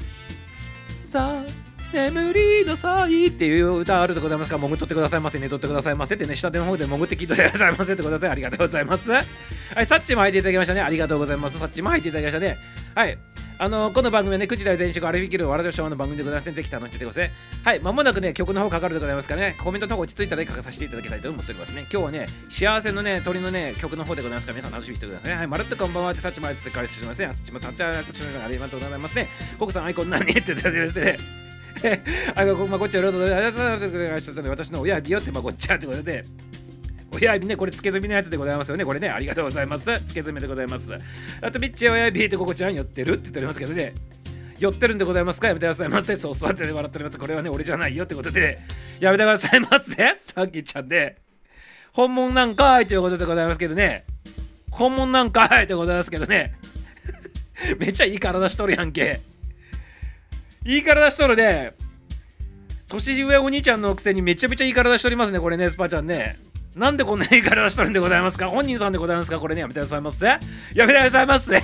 さあ、眠りの際っていう歌あるでございますから、潜っとってくださいませ、寝とってくださいませってね、下手の方で潜って聞いてくださいませってことでありがとうございます。はい、サッチも入っていただきましたね。ありがとうございます。サッチも入っていただきましたね。はい。あのこの番組はね、9時台全職アルフィキル、笑うショーの番組でございますので、ぜひ楽しんでください。はい、まもなくね、曲の方かかるでございますからね、コメントの方落ち着いたら書かさせていただきたいと思っておりますね。今日はね、幸せのね、鳥のね、曲の方でございますから、皆さん楽しみにしてください。はい、まるっとこんばんはって、サッチも挨拶返しますね。サッチもサッチもありがとうございますね。ココさんアイコン何？って言ってですね。で、あのまあ、こっちはロードで、ありがとうございます。私の親指よって、まあ、こっちはってことで、親指ね、これ付け墨のやつでございますよね。これね、ありがとうございます。付け墨でございます。あと、ビッチ親指ってここちゃん寄ってるって言っておりますけどね。寄ってるんでございますか？やめてくださいませ。そう座って笑っております。これはね、俺じゃないよってことで、やめてくださいませ。スパッキーちゃんで、本物なんかいということでございますけどね。本物なんかいでございますけどね。*laughs* めっちゃいい体しとるやんけ。いい体しとるで、年上お兄ちゃんのくせにめちゃめちゃいい体しとりますね、これね、スパちゃんね。なんでこんなにいい体しとるんでございますか？本人さんでございますか？これね、やめてくださいませ。やめてくださいませ。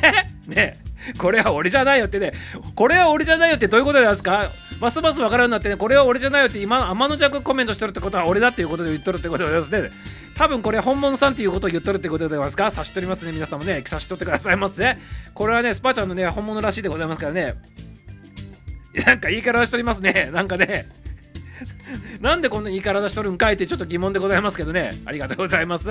ねこれは俺じゃないよってね、これは俺じゃないよってどういうことですか？ますます分からんなってね、これは俺じゃないよって今、天の弱コメントしてるってことは俺だっていうことで言っとるってことでございますね。多分これ本物さんっていうことを言っとるってことでございますか？察しとりますね、皆さんもね、察しとってくださいませ。これはね、スパちゃんのね、本物らしいでございますからね。*laughs* なんかいい体しとりますね。*laughs* なんかね。*laughs* なんでこんなにいい体しとるんかいってちょっと疑問でございますけどね。ありがとうございます。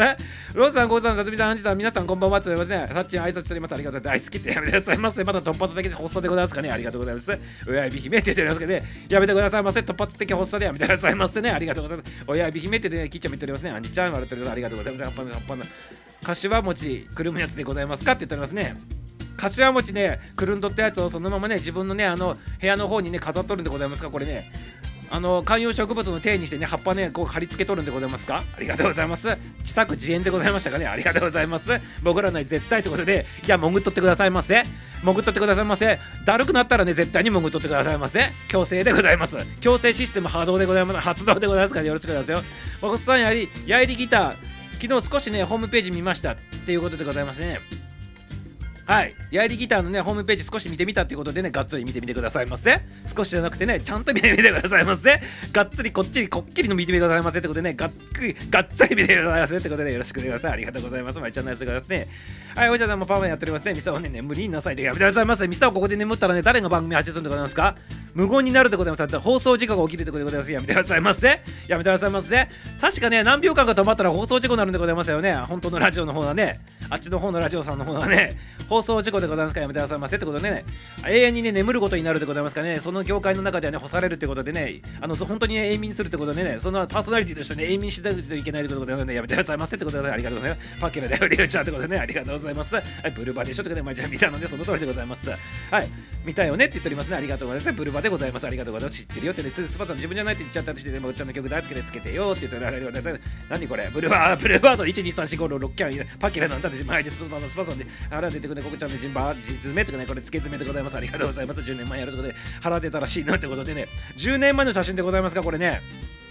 ローさん、ゴーさん、さつみさん、アンジさん、皆さんこんばんは。ついますね。さっちん、挨拶しております。ありがとうございます。大好きってやめてくださいませ。まだ突発的発作でございますかね。ありがとうございます。親指姫って言っておりますけどね。やめてくださいませ。突発的発作でやめてくださいませね。ありがとうございます。親指姫ってね、キッチャン言っておりますね。アンジちゃん、笑っております。ありがとうございます。葉っぱの葉っぱの。柏餅、くるむやつでございますかって言っておりますね。柏餅ねくるんどったやつをそのままね自分のねあの部屋の方にね飾っとるんでございますかこれね。あの観葉植物の手にしてね葉っぱねこう貼り付けとるんでございますか。ありがとうございます。自宅自演でございましたかね。ありがとうございます。僕らない絶対ってことでいや潜っとってくださいませ。潜っとってくださいませ。だるくなったらね絶対に潜っとってくださいませ。強制でございます。強制システム発動でございます。発動でございますからよろしくお願いしますよ。僕さんやりやりギター。昨日少しねホームページ見ました。っていうことでございますね。はい。やりギターのね、ホームページ少し見てみたっていうことでね、がっつり見てみてくださいませ。少しじゃなくてね、ちゃんと見てみてくださいませ。がっつりこっちにこっきりの見てみてくださいませってことでね、がっくり、がっつり見てくださいませってことでよろしくお願いします。ありがとうございます。まいちゃんのやつでございますね。はい、お茶さんもパワーやっておりますね。ミサをね、眠りなさいでやめてくださいませ。ミサをここで眠ったらね、誰が番組始めるんでございますか？無言になるでございます。放送事故が起きるでございます。やめてくださいませ。やめてくださいませ。確かね、何秒間か止まったら放送事故になるんでございますよね。本当のラジオの方はね、あっちの方のラジオさんの方はね、放放送事故でございますからやめてくださいませってことでね、永遠にね、眠ることになるでございますからね、その業界の中ではね、干されるってことでね、あの、本当に永眠するってことでね、そのパーソナリティとしてね、永眠しないといけないってことでね、やめてくださいませってことで、ね、ありがとうございます。パッケラでリュウちゃんってことでね、ありがとうございます。はい、ブルバでしょってことで、まあ、じゃあ見たので、その通りでございます。はい、見たよねって言っておりますね、ありがとうございます。ブルバでございます。ありがとうございます。知ってるよってね、つスパさん自分じゃないって言っちゃったりして、まあ、うっちゃんの曲大好きでつけてよって言ってありがとうございます。何これ？ブルバー、ブルバード1、2、3、4、5、6、6キャン、パッケラなんだって、前でスパさんのスパさんで腹出てくるね、ここちゃんで順番、実名とかね、これ付け詰めでございます。ありがとうございます。10年前やるところで腹出たらしいなってことでね、10年前の写真でございますか、これね。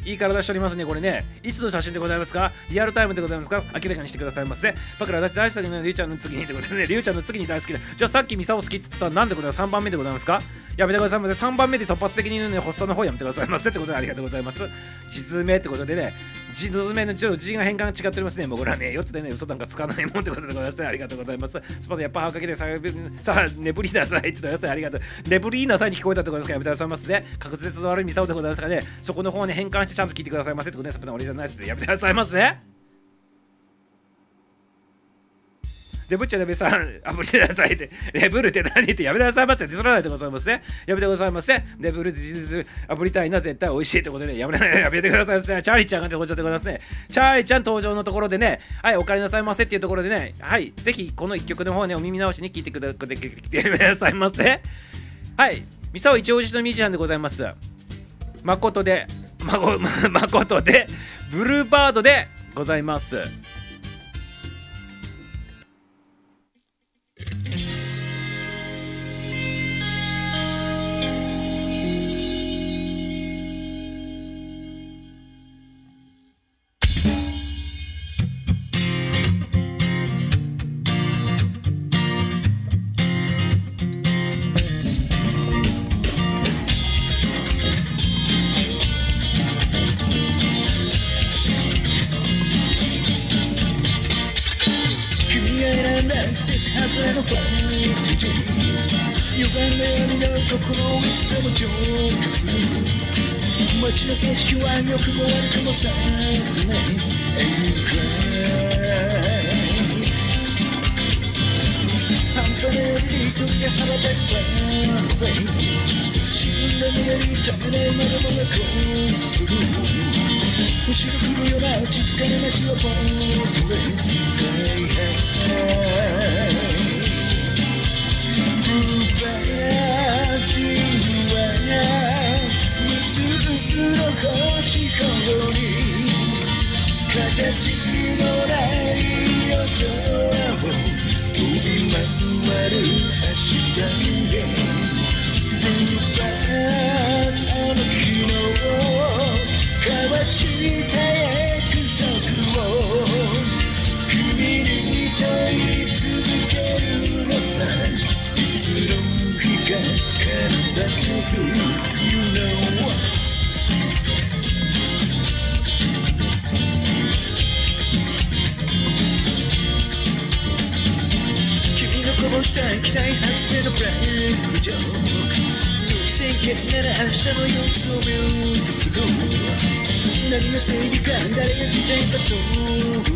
いい体しておりますね、これね。いつの写真でございますか？リアルタイムでございますか？明らかにしてくださいませ。バカラ、私大好きなリュウちゃんの次にってことでね、リュウちゃんの次に大好きで。じゃあさっきミサオ好きって言ったらなんでこれは3番目でございますか？やめてくださいませ。3番目で突発的にね、発作の方やめてくださいませってことでありがとうございます。実名ってことでね、字のめのちょっと字が変換違っておりますね。僕らね、4つでね、嘘なんかつかないもんってことでございますね。ありがとうございます。スパでやっぱはかけてさ、さあ、ねぶりなさいって言ってありがとう。眠りなさいに聞こえたってことですか？やめてくださいませね。確実の悪いミサオでございますからね、そこの方ね、変換してちゃんと聞いてくださいませってことで、それ俺じゃないですね。やめてくださいませね。で、ぶっちゃでべさん、*laughs* あぶりなさいって、レブルって何ってやめてくださいませってディスらないでございますね。やめてくださいませ。レブルであぶりたいな、絶対美味しいってことでね、やめやめてくださいませ。チャーリーちゃんが登場でございますね。チャーリーちゃん登場のところでね、はい、お帰りなさいませっていうところでね、はい、ぜひこの一曲の方ね、お耳直しに聞いてくださいませ。はい、ミサオ一応寺のミュージシャンでございます。誠で、まご、*laughs* 誠で、ブルーバードでございます。日の様子を見るとする何が正義か誰が期待かそう。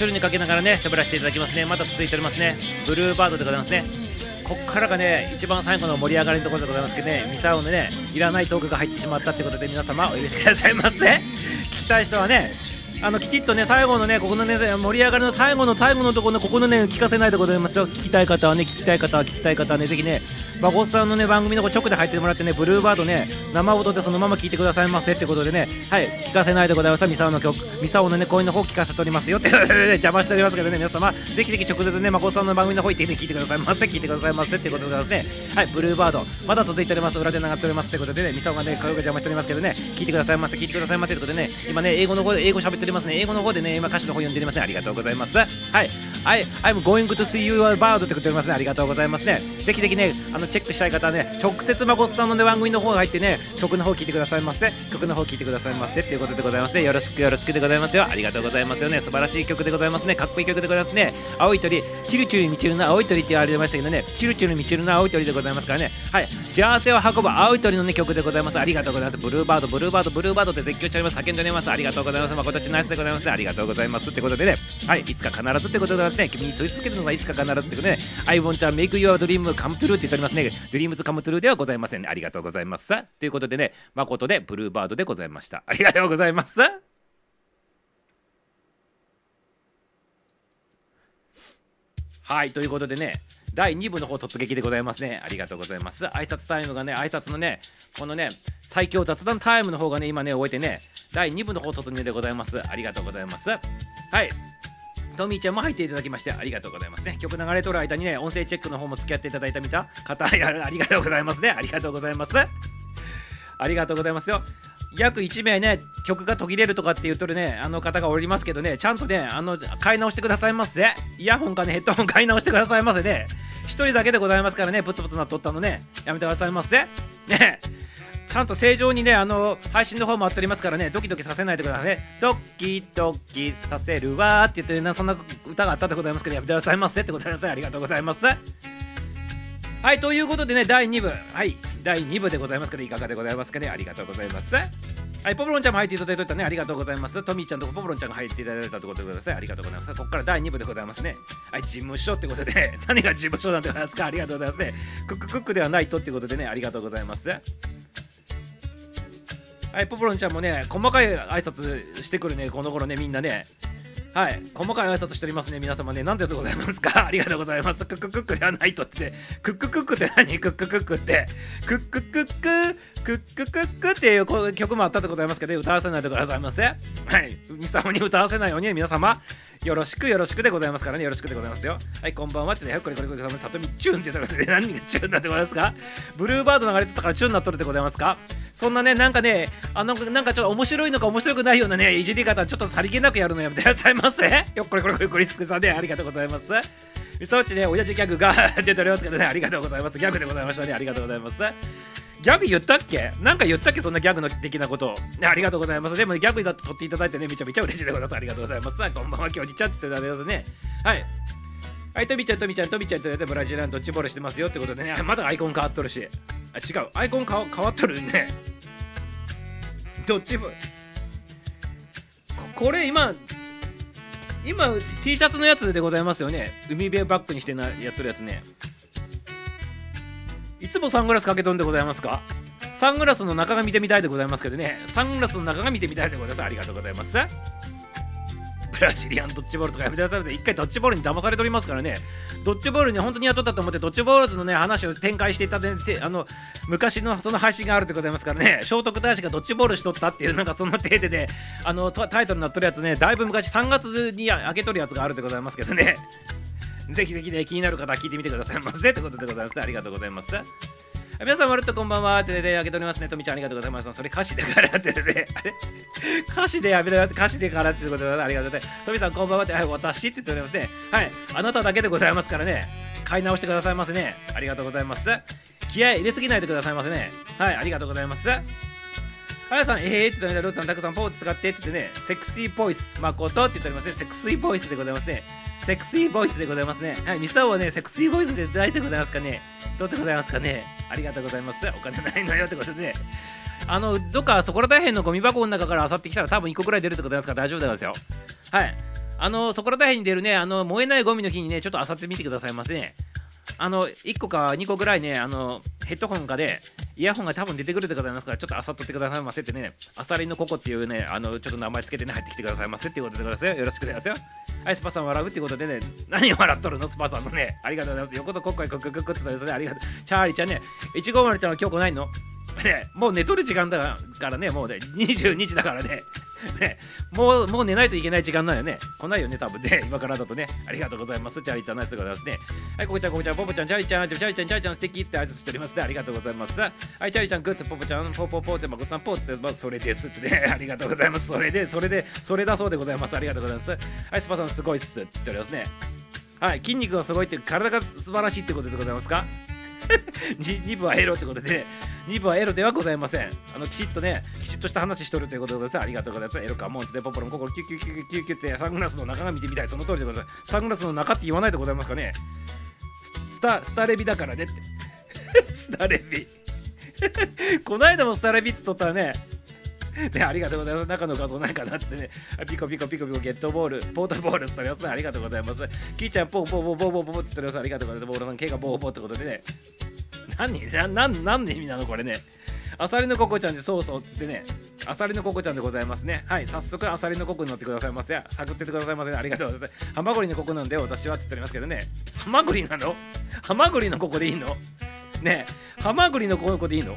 処理にかけながらね喋らせていただきますね。また続いておりますね。ブルーバードでございますね。こっからがね一番最後の盛り上がりのところでございますけどね。ミサオのねいらないトークが入ってしまったってことで皆様お許しくださいませ。聞きたい人はね。あのきちっとね最後のねここのね盛り上がりの最後の最後のところのここのね聞かせないでございますよ。聞きたい方はね聞きたい方は聞きたい方はねぜひねバコスさんのね番組のこ直で入ってもらってねブルーバードね生音でそのまま聞いてくださいませってことでねはい聞かせないでございますミサオの曲ミサオのね声の方聞かせておりますよって。*laughs* 邪魔しておりますけどね皆様ぜひぜひ直接ねマコスさんの番組の方行ってね聞いてくださいませ聞いてくださいませってことでございますね。はいブルーバード。まだ続いております。裏で流っておりますってことでねミサオがね声が邪魔しておりますけどね聞いてくださいませ聞いてくださいませってことでね今ね英語の方で英語喋っておりますね。英語の方でね今歌詞の方読んでおりますねありがとうございます。はい。I, I'm going to see you a bird ってことでおりますね。ありがとうございますね。ぜひぜひねあのチェックしたい方はね直接マコスさんの、ね、番組の方が入ってね曲の方聞いてくださいませ。曲の方聞いてくださいませっていうことでございますね。よろしくよろしくでございますよ。ありがとうございますよね。素晴らしい曲でございますね。かっこいい曲でございますね。青い鳥。チルチュル満ちるの青い鳥って言われてましたけどね。チルチュル満ちるの青い鳥でございますからね。はい。幸せを運ぶ青い鳥のね曲でございます。ありがとうございます。ブルーバードブルーバードブルーバードって絶叫しております。叫んでおります。ありがとうございます。誠ちナイスでございます。ありがとうございます。ってことでね。はい。いつか必ずってことでございますね。君に問い続けるのがいつか必ずってことでね。I want to make your dream come true って言っておりますね。Dreams come true ではございませんありがとうございますということでね誠でブルーバードでございました。ありがとうございますはいということでね第2部の方突撃でございますね。ありがとうございます。挨拶タイムがね挨拶のねこのね最強雑談タイムの方がね今ね終えてね第2部の方突入でございます。ありがとうございます。はい。トミーちゃんも入っていただきましてありがとうございますね。曲流れとる間にね音声チェックの方も付き合っていただいたみた方やありがとうございますね。ありがとうございます。ありがとうございますよ。約1名ね曲が途切れるとかって言っとるねあの方がおりますけどねちゃんとねあの買い直してくださいませイヤホンかねヘッドホン買い直してくださいませね一人だけでございますからねプツプツなっとったのねやめてくださいませね。ちゃんと正常にねあの配信の方もあっておりますからねドキドキさせないでくださいねドキドキさせるわーって言ってなそんな歌があったでございますけどやめてくださいませってことでございありがとうございますはい、ということでね、第2部、はい、第2部でございますけど、いかがでございますかね、ありがとうございます。はい、ポポロンちゃんも入っていただいておいたね、ありがとうございます。トミーちゃんとポポロンちゃんが入っていただいたということでございます。ありがとうございます。ここから第2部でございますね。はい、事務所ってことで、*laughs* 何が事務所なんでございますか、ありがとうございますね。クッククックではないとってことでね、ありがとうございます。はい、ポポロンちゃんもね、細かい挨拶してくるね、この頃ね、みんなね。はい、細かい挨拶しておりますね、皆様ね、なんででございますか？*laughs* ありがとうございます。クッククックではないとって、クッククックって何？クッククックって、クッククック、クッククックっていう曲もあったでございますけど、歌わせないでくださいませ。はい、皆様に歌わせないように、皆様、よろしくよろしくでございますからね、よろしくでございますよ。はい、こんばんはってね、これこれこれ、さとみチューンって言ったらね、何がチューンなんでございますかブルーバード流れてたからチューンになっとるでございますか？そんなね、なんかね、あの、なんかちょっと面白いのか面白くないようなね、いじり方、ちょっとさりげなくやるのやめてくださいませ。よっこれこれこれこれつくさんね、ありがとうございます。みさおちね、親父ギャグが *laughs* 出ておりますけどね、ありがとうございます。ギャグでございましたね、ありがとうございます。ギャグ言ったっけ？なんか言ったっけ？そんなギャグの的なことを。ありがとうございます。でもギャグだと取っていただいてね、めちゃめちゃ嬉しいでございます。ありがとうございます。さこんばんは、今日にちゃんって言っていただきますね。はい。はい、とみちゃん、とみちゃん、とみちゃんって言ってブラジルのドッジボールしてますよってことでね、まだアイコン変わっとるし。あ、違う、アイコン変わ変わっとるね。ドッジボール。これ今、今 T シャツのやつでございますよね。海辺バッグにしてなやっとるやつね。いつもサングラスかけとんでございますか？サングラスの中が見てみたいでございますけどね。サングラスの中が見てみたいでございます。ありがとうございます。ブラジリアンドッジボールとかやめてくださいって一回ドッジボールに騙されておりますからねドッジボールに本当に雇ったと思ってドッジボールズのね話を展開していただいてあの昔のその配信があるでございますからね聖徳太子がドッジボールしとったっていうなんかそんな程度であのタタイトルになっとるやつねだいぶ昔3月にあげとるやつがあるでございますけどねぜひぜひね気になる方は聞いてみてくださいませってことでございますありがとうございます皆さん、まるっとこんばんは。ってで、あげておりますね。とみちゃん、ありがとうございます。それ歌詞でからってね。あれ？歌詞でやめて歌詞でからってことで、ありがとうございます。とみさん、こんばんはって、はい、私って言っておりますね。はい、あなただけでございますからね。買い直してくださいませね。ありがとうございます。気合い入れすぎないでくださいませね。はい、ありがとうございます。あやさん、えーって言ってね、ローさん、たくさんポーズ使ってって言ってね、セクシーボイス、誠って言っておりますね。セクシーボイスでございますね。セクシーボイスでございますね。はい、ミサオはね、セクシーボイスで大体ございますかね。どうでございますかね。ありがとうございます。お金ないのよってことでね。あの、どっかそこら大変のゴミ箱の中から漁ってきたら多分1個くらい出るってことですから大丈夫ですよ。はい。あの、そこら大変に出るね、あの、燃えないゴミの日にね、ちょっと漁ってみてくださいませね。あの、1個か2個ぐらいね、あの、ヘッドホンかで、イヤホンが多分出てくるでございますから、ちょっとあさっとってくださいませってね、アサリのココっていうね、あの、ちょっと名前つけてね、入ってきてくださいませっていうことでございますよ。よろしくお願いしますよ。はい、スパさん笑うっていうことでね、何を笑っとるの、スパさんのね、ありがとうございます。横とこっこいクッククックってたですね、ありがとう。チャーリーちゃんね、150ちゃんは今日来ないの？*laughs* ね、もう寝とる時間だからね、もうね、22時だからね。*laughs* ね、もう、もう寝ないといけない時間なんよね。来ないよね、多分ね。*laughs* 今からだとね。ありがとうございます。チャリちゃん、ナイスでございますね。はい、ここちゃん、ここちゃん、ポポちゃん、チャリちゃん、チャリちゃん、チャリちゃん、素敵って挨拶しておりますね。ありがとうございます。はい、チャリちゃん、グッド、ポポちゃん、ポポポって、まこさん、ポーって、まずそれですってね。ありがとうございます。それで、それで、それだそうでございます。ありがとうございます。はい、スパさん、すごいっすって言っておりますね。はい、筋肉がすごいって、体が素晴らしいってことでございますか？*laughs* 2部はエロってことで、ね、2部はエロではございません。あのきちっとね、きちっとした話しとるということでございます。ありがとうございます。エロかもんってポポロン、ここキュキュキュキュキュってサングラスの中が見てみたい。その通りでございます。サングラスの中って言わないでございますかね。スタスタレビだからねって。スタレビ。こないだもスタレビって撮ったらね、ね、ありがとうございます。中の画像ないかなってね。ピコピコピコピコゲットボール、ポートボールって言っておりますね。ありがとうございます。キーちゃん、ポーポーポーポーポーポーって言っております。ありがとうございます。ボールさん、毛がボーボーってことでね。何ななんなんで意味なのこれね。アサリのココちゃんでそうそうっつってね。アサリのココちゃんでございますね。はい、早速アサリのココに乗ってくださいませ。探っててくださいませ。ありがとうございます。ハマグリのココなんで私はって言っておりますけどね。ハマグリなの？ハマグリのココでいいの？ねえ、ハマグリのココでいいの？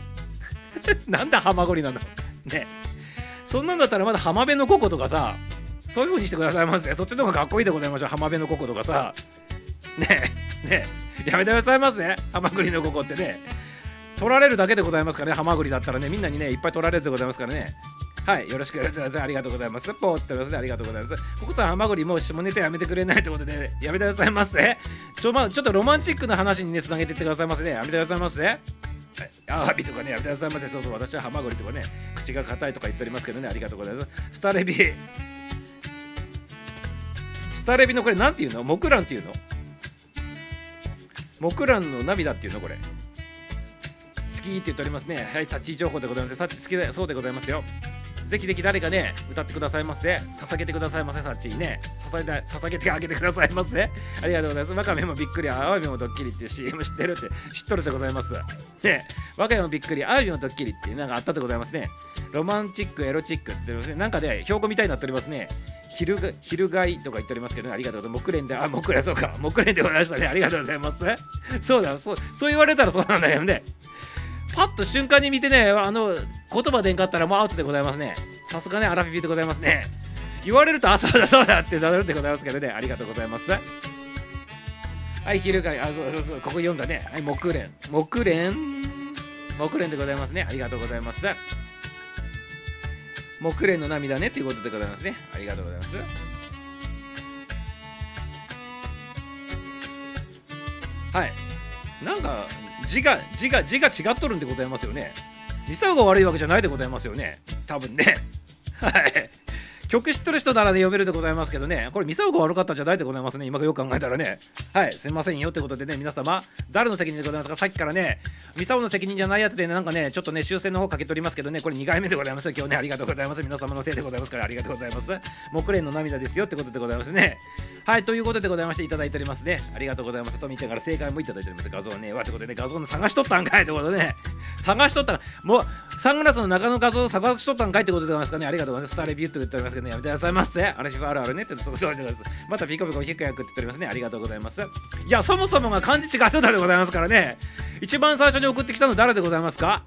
*laughs* なんだハマグリなの？ね。そんなんだったらまだ浜辺のココとかさ、そういう風にしてくださいませ。そっちの方がかっこいいでございましょう。浜辺のココとかさ。ねえ、ねえ、やめてくださいませね。ハマグリのココってね。取られるだけでございますからね。ハマグリだったらね、みんなにね、いっぱい取られるでございますからね。はい、よろしくお願いします。ありがとうございます。ポーってますね。ありがとうございます。ここさん、ハマグリもう下ネタやめてくれないってことで、やめてくださいませ。ちょ、ま、ちょっとロマンチックな話にね、つなげていってくださいませね。やめてくださいませ。アワビとかね、やめてくださいませ。そうそう、私はハマグリとかね、口が硬いとか言っておりますけどね、ありがとうございます。スタレビ。スタレビのこれなんていうの？モクランっていうの？モクランの涙っていうの？これ。好きって言っておりますね。はい、サッチ情報でございます。サッチ好きだそうでございますよ。ぜひぜひ誰かね、歌ってくださいませ。捧げてくださいませ、サッチーね。捧げて捧げてあげてくださいませ。ありがとうございます。ワカメもびっくり、アワビもドッキリっていう CM 知ってるって知っとるでございます。ね、ワカメもびっくり、アワビもドッキリっていうなんかあったでございますね。ロマンチック、エロチックって、ね、なんかで、標語みたいになっておりますね。昼が昼買いとか言っておりますけどね、ありがとうございます。木蓮で、あ、木蓮、そうか、木蓮でございましたね。ありがとうございます。そうだ、そうそう言われたらそうなんだけどね。パッと瞬間に見てね、あの、言葉でんかったらもうアウトでございますね。さすがね、アラフィフでございますね。言われると、あ、そうだ、そうだってなるんでございますけどね、ありがとうございます。はい、昼買い、あ、そうそうそう、ここ読んだね。はい、木蓮。木蓮？木蓮でございますね。ありがとうございます。木蓮の涙ねということでございますね。ありがとうございます。はい。なんか字が字が字が違っとるんでございますよね。ミサオが悪いわけじゃないでございますよね。多分ね。*laughs* はい。曲知ってる人ならね読めるでございますけどね、これミサオが悪かったんじゃないでございますね。今よく考えたらね。はい、すいませんよってことでね、皆様、誰の責任でございますか？さっきからね、ミサオの責任じゃないやつで、ね、なんかね、ちょっとね、修正の方かけておりますけどね、これ2回目でございます今日ね、ありがとうございます。皆様のせいでございますから、ありがとうございます。木蓮の涙ですよってことでございますね。はい、ということでございまして、いただいておりますね。ありがとうございます。とみちゃんから正解もいただいております。画像ね、わってことで、ね、画像の探しとったんかいってことでね、探しとったもう、サングラスの中の画像を探しとったんかいってことでございますかね。ありがとうございます。スターレビューって言っておりますけどね、やめてくださいませ。アラシフあるあるねってそうそうでございます。またピコピコヒックヤクって言っておりますね。ありがとうございます。いや、そもそもが漢字違ってたでございますからね。一番最初に送ってきたの誰でございますか？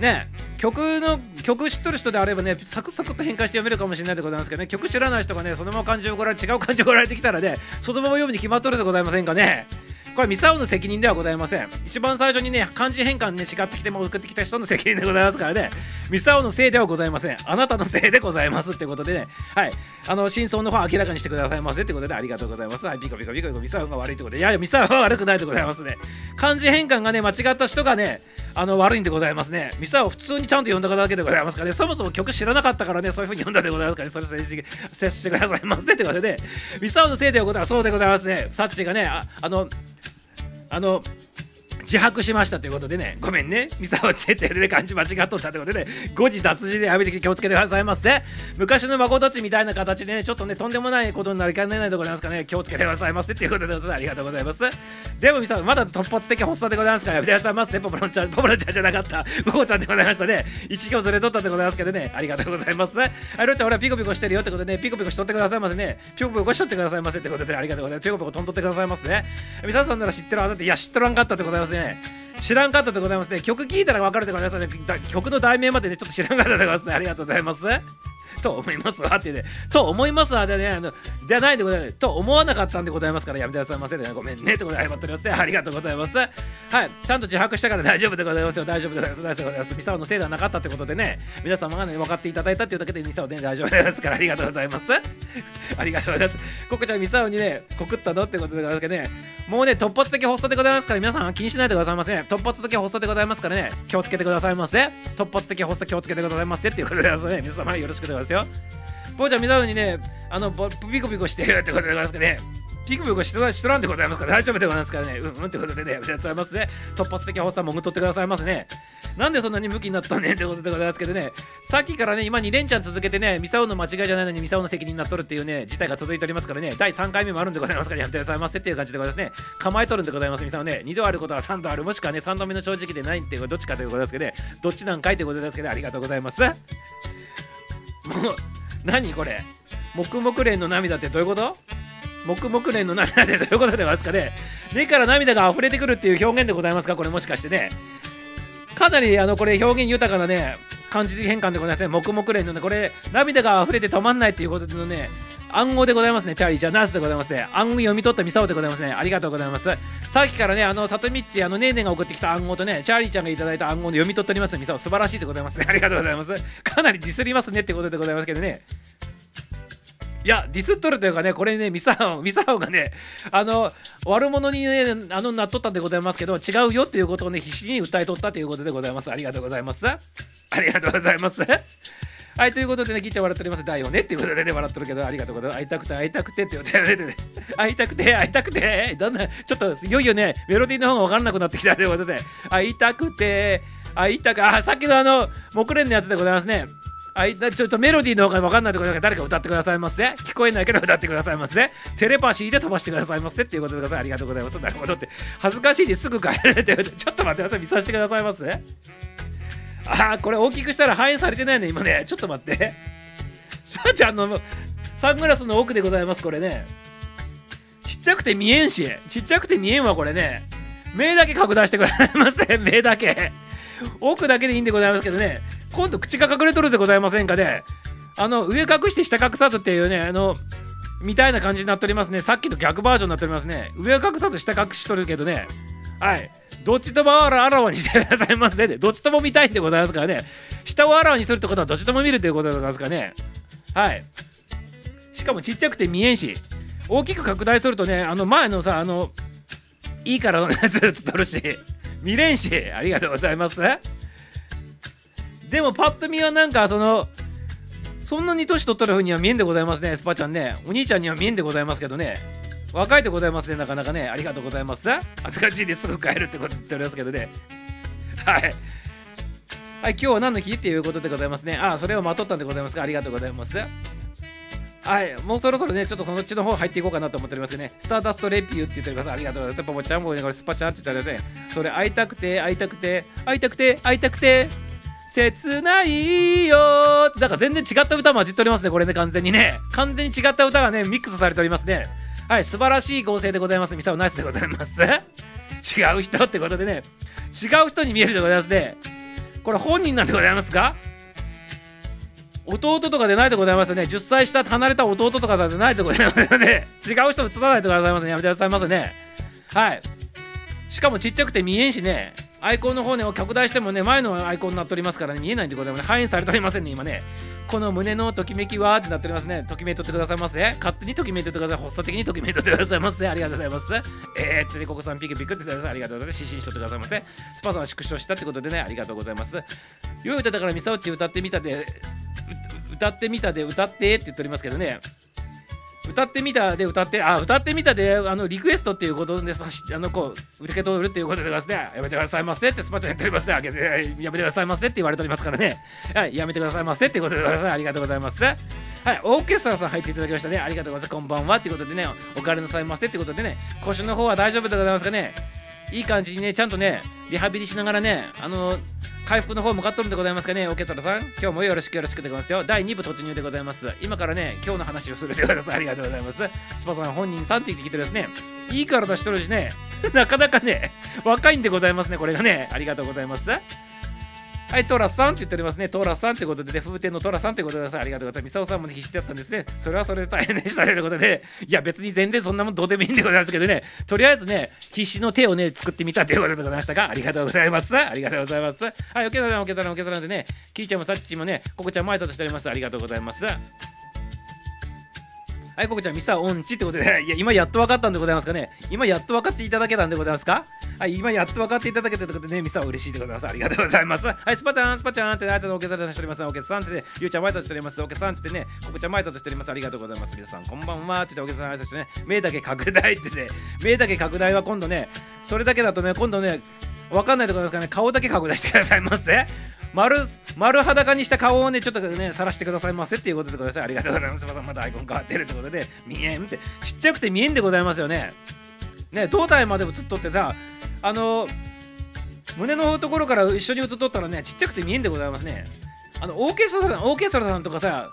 ね曲の曲知っとる人であればねサクサクと変換して読めるかもしれないでございますけどね曲知らない人がねそのまま漢字を送られ違う漢字を送られてきたらねそのまま読むに決まっとるでございませんかねこれミサオの責任ではございません。一番最初にね漢字変換ね違ってきても送ってきた人の責任でございますからね。ミサオのせいではございません。あなたのせいでございますってことでね。はい。あの真相の方明らかにしてくださいませってことでありがとうございます。はい。ピコピコピコピコ。ミサオが悪いってことで。いやいやミサオは悪くないでございますね。漢字変換がね間違った人がねあの悪いんでございますね。ミサオ普通にちゃんと読んだ方だけでございますからね。そもそも曲知らなかったからねそういう風に読んだでございますからね。それ接して接してくださいませってことでミサオのせいでございます。そうでございますね。サッチがねああのあの自白しましたということでね、ごめんね、ミサオチェテルで漢字間違っとったということで、ね、誤字脱字でやめて気をつけてくださいませ。昔の孫たちみたいな形でね、ちょっとね、とんでもないことになりかねないでございますかね、気をつけてくださいませっていうことでありがとうございます。でもミサオ、まだ突発的発作でございますから、やめてくださいませ。ポポロンちゃん、ポポロンちゃんじゃなかった、ゴーちゃんでございましたね。一行ずれとったでございますけどね、ありがとうございます。あ、ロちゃん、俺はピコピコしてるよってことでね、ピコピコしとってくださいませね。ピコピコしとってくださいませってことで、ありがとうございます。ピコピコ飛んとってくださいますね。皆さんなら知ってるはずで、いや、知っとらんかったってございますねね。知らんかったでございますね。曲聴いたら分かるでございますね。曲の題名までね、ちょっと知らんかったでございますね。ありがとうございます。と思いますわってね。と思いますわでね、あの、ではないでございます。と思わなかったんでございますから、やめてくださいませ、ね。ごめんね。ってことで謝っておりますね。ありがとうございます。はい。ちゃんと自白したから大丈夫でございますよ。大丈夫でございます。大丈夫でございます。ミサオのせいではなかったってことでね、皆様がね、分かっていただいたっていうだけでミサオね、大丈夫ですから、ありがとうございます。ありがとうございます。ココちゃんミサオにね、告ったのってことでございますけどね、もうね、突発的発作でございますから、皆さん気にしないでくださいませ、ね。突発的発作でございますからね、気をつけてくださいませ。突発的発作気をつけてくださいませっていうことでございますね。皆様よろしくでございますよ。ポーちゃん、皆さんにね、あの、ピコピコしてるってことでございますかね。ピクピクしとらしとらんでございますから大丈夫でございますからね。うんうんってことでね、やめてくださいますね。突発的発作もぐとってくださいますね。なんでそんなにムキになったねってことでございますけどね、さっきからね、今2連チャン続けてね、ミサオの間違いじゃないのにミサオの責任になっとるっていうね、事態が続いておりますからね、第3回目もあるんでございますから、やめてくださいませっていう感じでございますね。構えとるんでございます、ミサオね。2度あることは3度ある、もしくはね、3度目の正直でないっていうどっちかということですけどね、どっちなんかいってことですけど、ありがとうございます。もう、何これ？黙々連の涙ってどういうこと？黙々連の涙ってどういうことでますかね？目から涙が溢れてくるっていう表現でございますか？これもしかしてね。かなりあのこれ表現豊かなね漢字変換でございますね。黙々連のねこれ涙が溢れて止まんないっていうことのね暗号でございますね、チャーリー。じゃあ、ナースでございますね。暗号読み取ったミサオでございますね。ありがとうございます。さっきからね、あの、サトミッチ、あの、ネーネが送ってきた暗号とね、チャーリーちゃんがいただいた暗号で読み取っておりますミサオ。素晴らしいでございますね。ありがとうございます。かなりディスりますねってことでございますけどね。いや、ディスっとるというかね、これね、ミサオ、ミサオがね、あの、悪者にね、あの、なっとったんでございますけど、違うよっていうことをね、必死に訴えとったということでございます。ありがとうございます。ありがとうございます。はい、ということでね、ギッちゃん笑っております。だよねっていうことでね、笑ってるけど、ありがとうございます。会いたくて、会いたくてって言ってね、会いたくて、会いたくて、だんだん、ちょっと、いよいよね、メロディーの方が分からなくなってきたということで、会いたくて、会いたく、あ、さっきのあの、木蓮のやつでございますね。あいちょっとメロディーの方が分かんないところで誰か歌ってくださいませ。聞こえないけど歌ってくださいませ。テレパシーで飛ばしてくださいませっていうことでござい。ありがとうございます。なるほどって。恥ずかしいですぐ帰られて、ちょっと待ってください。見させてくださいませ。あー、これ大きくしたら反映されてないね、今ね。ちょっと待って。さあちゃんの、サングラスの奥でございますこれね。ちっちゃくて見えんし。ちっちゃくて見えんわこれね。目だけ拡大してくださいませ *laughs* 目だけ。奥だけでいいんでございますけどね。今度口が隠れとるでございませんかね。あの上隠して下隠さずっていうねあのみたいな感じになっておりますね。さっきと逆バージョンになっておりますね。上隠さず下隠しとるけどね。はい。どっちともあらあらわにしてくださいませね。どっちとも見たいんでございますからね。下をあらわにするってことはどっちとも見るということでございますかね。はい。しかもちっちゃくて見えんし大きく拡大するとねあの前のさあのいいからのやつ映っとるし *laughs* 見れんしありがとうございます。でもパッと見はなんかそのそんなに年取ったらふうには見えんでございますね。スパちゃんね。お兄ちゃんには見えんでございますけどね。若いでございますねなかなかねありがとうございます恥ずかしいですぐ帰るってこと言っておりますけどねはいはい今日は何の日っていうことでございますねあそれをまとったんでございますがありがとうございますはい、もうそろそろね、ちょっとそのうちの方入っていこうかなと思っておりますね。スターダストレビューって言っております。ありがとうございます。ポポちゃんもね、これスパちゃんって言っておりますね。それ会いたくて、会いたくて、会いたくて、会いたくて、切ないよーだか全然違った歌混じっておりますね、これね、完全にね。完全に違った歌がね、ミックスされておりますね。はい、素晴らしい合成でございます。ミサオナイスでございます。違う人ってことでね、違う人に見えるでございますね。これ本人なんでございますか？弟とかでないでございますよね。10歳下離れた弟とかでないでございますよね。違う人もつたないでございますね。やめてくださいますね。はい。しかもちっちゃくて見えんしね。アイコンの方ね、拡大してもね、前のアイコンになっておりますからね、見えないんでございますね。反映されておりませんね、今ね。この胸のときめきはってなっておりますね。ときめいとってくださいませ。勝手にときめいとってください。発作的にときめいとってくださいませ。ありがとうございます。えー、つでここさんピクピクってください。ありがとうございます。失神しとってくださいませ。スパさんは縮小したってことでね、ありがとうございます。良い歌だからミサオチ歌ってみたで、歌ってみたで歌ってって言っておりますけどね。歌ってみたで歌ってあ歌ってみたであのリクエストっていうことでさあのこう受け取るっていうことでございますねやめてくださいませってスパチャやっておりますねあげてやめてくださいませって言われておりますからね。はいやめてくださいませっていうことでございます。ありがとうございます。はいオーケストラさん入っていただきましたね。ありがとうございます。こんばんはっていうことでねお帰りなさいませってことでね腰の方は大丈夫でございますかね。いい感じにねちゃんとねリハビリしながらねあの回復の方向かっとるんでございますかね、オケトラさん。今日もよろしくよろしくでございますよ。第2部突入でございます。今からね、今日の話をするでございます。ありがとうございます。スパさん本人さんって言ってきてですね、いい体しとるしね、*laughs* なかなかね、若いんでございますね、これがね。ありがとうございます。はい、トラさんって言っておりますね。トラさんってことで、ね、風天のトラさんってことでさありがとうございます。ミサオさんも、ね、必死だったんですね。それはそれで大変でしたね。ということで、いや、別に全然そんなもんどうでもいいんでございますけどね、とりあえずね、必死の手をね、作ってみたということでございましたが、ありがとうございます。ありがとうございます。はい、おけさん、おけさん、おけさんでね、キーちゃんもさっちもね、ここちゃんも挨拶しております。ありがとうございます。はい、ここちゃん、ミサオンチってことで、いや、今やっと分かったんでございますかね？今やっと分かっていただけたんでございますか？はい、今やっと分かっていただけたということでね、ミサオ嬉しいでございます。ありがとうございます。はい、スパちゃん、スパちゃんって、あいつのおけさんしております。おけさんって、ゆうちゃん、挨拶しております。おけさんってね、ここちゃん、挨拶しております。ありがとうございます。皆さん、こんばんは。って言って、おけさん、挨拶してね、目だけ拡大ってね、目だけ拡大は今度ね、それだけだとね、今度ね、わかんないところですからね、顔だけ拡大してくださいませ。丸丸裸にした顔をね、ちょっとね、晒してくださいませっていうことでござい。ありがとうございます。またまたアイコン変わってるってことで、見えんって、ちっちゃくて見えんでございますよね。ね、胴体まで映っとってさ、あの胸のところから一緒に映っとったらね、ちっちゃくて見えんでございますね。あの、オーケストラ、オーケストラさんとかさ、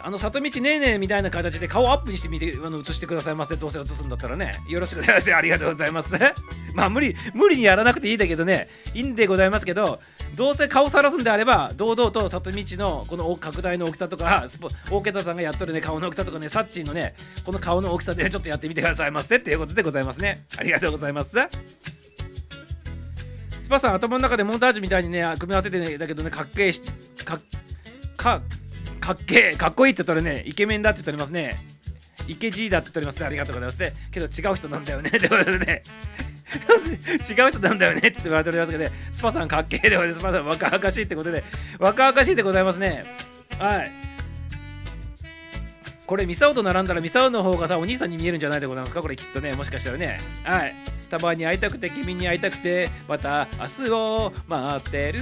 あの里道ねえねえみたいな形で顔アップにしてみてあの映してくださいませどうせ映すんだったらね。よろしくお願いします。ありがとうございます。*laughs* まあ無理無理にやらなくていいんだけどね。いいんでございますけどどうせ顔さらすんであれば堂々と里道のこの拡大の大きさとかスポオーケストラさんがやっとるね顔の大きさとかねサッチーのねこの顔の大きさで、ちょっとやってみてくださいませっていうことでございますね。ありがとうございます。スパさん頭の中でモンタージュみたいにね組み合わせてねだけどねかっけえしかかかっけえかっこいいって言ったらね。イケメンだって言っておりますね。イケジーだって言っておりますね。ありがとうございますね。けど違う人なんだよね。ってことでね。違う人なんだよねって言われておりますけどね。スパさんかっけえでございます。スパさん若々しいってことで。若々しいでございますね。はい。これミサオと並んだらミサオの方がさお兄さんに見えるんじゃないでございますか。これきっとねもしかしたらね。はい。たまに会いたくて君に会いたくてまた明日を待ってる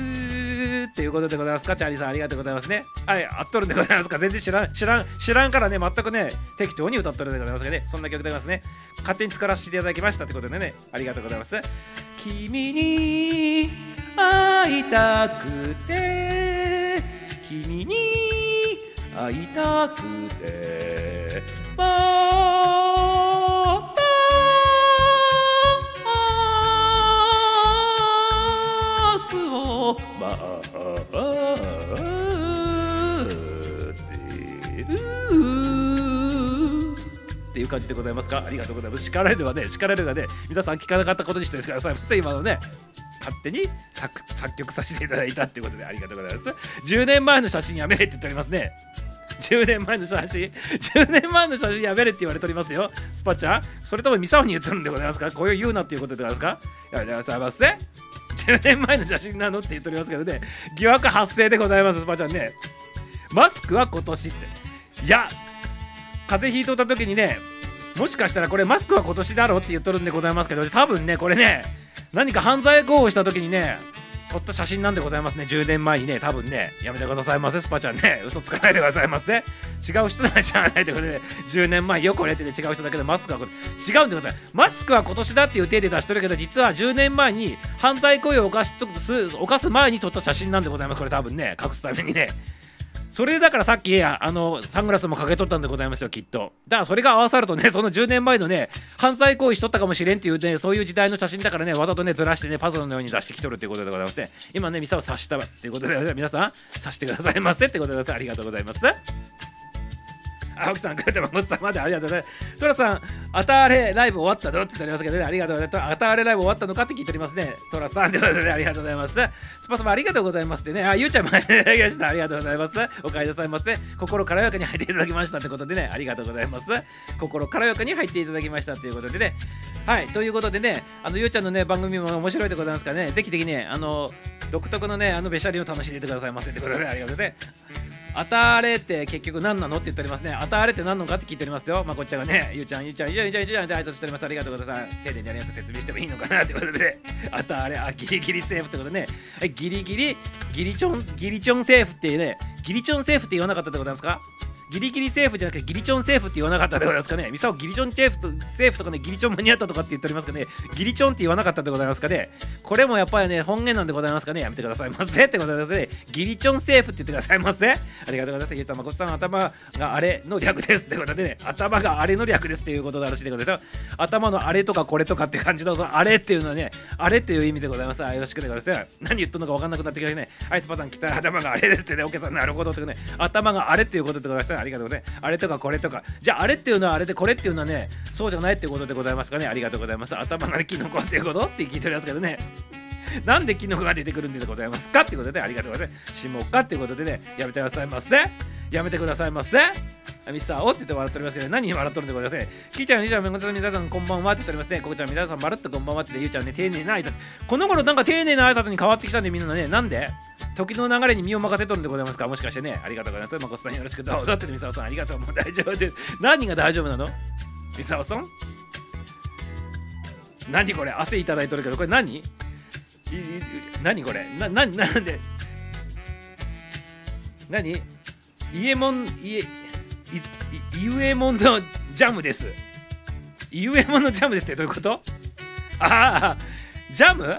っていうことでございますか。チャーリーさんありがとうございますね。はい。あっとるんでございますか全然知らん知らん知らんからね全くね適当に歌っとるんでございますがね。そんな曲でございますね勝手に作らせていただきましたってことでね。ありがとうございます。君に会いたくて君に会いたくて。また明日を待ってるっていう感じでございますか。ありがとうございます。叱られるはね。叱られるがね皆さん聞かなかったことにしてくださいませ今のね勝手に作作曲させていただいたっていうことでありがとうございます。10年前の写真やめれって言っておりますね。10年前の写真10年前の写真やめれって言われておりますよ。スパちゃんそれともミサオに言ってるんでございますか？こういう言うなっていうことでございますか？やめてくださいませ10年前の写真なのって言っておりますけどね。疑惑発生でございますスパちゃんね。マスクは今年って。いや風邪ひいとった時にねもしかしたらこれマスクは今年だろうって言っとるんでございますけど多分ねこれね何か犯罪行為した時にね撮った写真なんでございますね。10年前にね多分ねやめてくださいませ。スパちゃんね嘘つかないでくださいませ。違う人なんじゃないということで10年前よくれてて、ね、違う人だけどマスクはこれ違うんでございます。マスクは今年だっていう手で出しとるけど実は10年前に犯罪行為を犯す犯す前に撮った写真なんでございます。これ多分ね隠すためにね。それだからさっきあのサングラスもかけとったんでございますよきっと。だからそれが合わさるとね *laughs* その10年前のね犯罪行為しとったかもしれんっていうねそういう時代の写真だからねわざとねずらしてねパズルのように出してきとるということでございまして今ねミサを察したということで皆さん察してくださいませってことでございます。ありがとうございます。青木さん、くれてますさんまでありがとうございます。トラさん、あたあれライブ終わったのって言っておりますけどね、ありがとうございます。あたあれライブ終わったのかって聞いておりますね。トラさん、ということでありがとうございます。スパスパありがとうございますってね、あ、ゆうちゃんもありがとうございました。ありがとうございます。お帰りなさいませ。心軽やかに入っていただきましたってことでね、ありがとうございます。心軽やかに入っていただきましたということでね、はい、ということでね、あのゆうちゃんのね、番組も面白いでございますからね、ぜひぜひね、あの、独特のね、あのべしゃりを楽しんでいてくださいませってことでありがとうございます。当たれって結局何なの？って言っておりますね。当たれって何なのか？って聞いておりますよ。まあ、こっちはね、*laughs* ゆうちゃん、ゆうちゃん、ゆうちゃん、ゆうちゃん、ゆうちゃんって挨拶しております。ありがとうございます。丁寧にやりやす説明してもいいのかな？ということで、あたれ、あ、ギリギリセーフってことでね、えギリギリ、ギリチョン、ギリチョンセーフっていうね、ギリチョンセーフって言わなかったってことなんですか？ギリギリセーフじゃなくてギリチョンセーフって言わなかったでございますかね。ミサオギリチョンセーフとセーフとかねギリチョン間に合ったとかって言っておりますかねギリチョンって言わなかったでございますかね。これもやっぱりね本源なんでございますかね。やめてくださいませってことでね。ギリチョンセーフって言ってくださいませ。ありがとうございます。ゆうちゃんまこさん頭があれの略ですってことでね。頭があれの略ですっていうことでらしいでございますよ。頭のあれとかこれとかって感じのそのあれっていうのはねあれっていう意味でございます。よろしくでございます。何言っとんのか分かんなくなってきましたね。アイスパターン来た。頭があれですってね。お客さん。なるほどってね。頭があれっていうことでございます。ありがとうございます。あれとかこれとか。じゃああれっていうのはあれでこれっていうのはねそうじゃないってことでございますかね。ありがとうございます。頭がキノコっていうことって聞いておりますけどね。*laughs* なんでキノコが出てくるんでございますかってことでねありがとうございます。しもかっていうことでねやめてくださいませ。やめてくださいませ。ミスターおって言って笑っておりますけど、何笑っとるんでございますね。キーちゃん、ゆうちゃん、めごさん、皆さん、こんばんはって言っておりますね。ここちゃん、皆さん、まるっとこんばんはって言って、ゆうちゃんね、丁寧な挨拶。この頃、なんか丁寧な挨拶に変わってきたんで、みんなね、なんで？時の流れに身を任せとるんでございますか？もしかしてね、ありがとうございます。まこさん、よろしくどうぞって、ミサオさん、ありがとう。もう大丈夫です。何が大丈夫なの？ミサオさん？何これ？汗いただいとるけど、これ何？何これ？な、な、なんで？何？イエモン、イエ、いイウエモンのジャムです。イウエモンのジャムですってどういうことああ、ジャム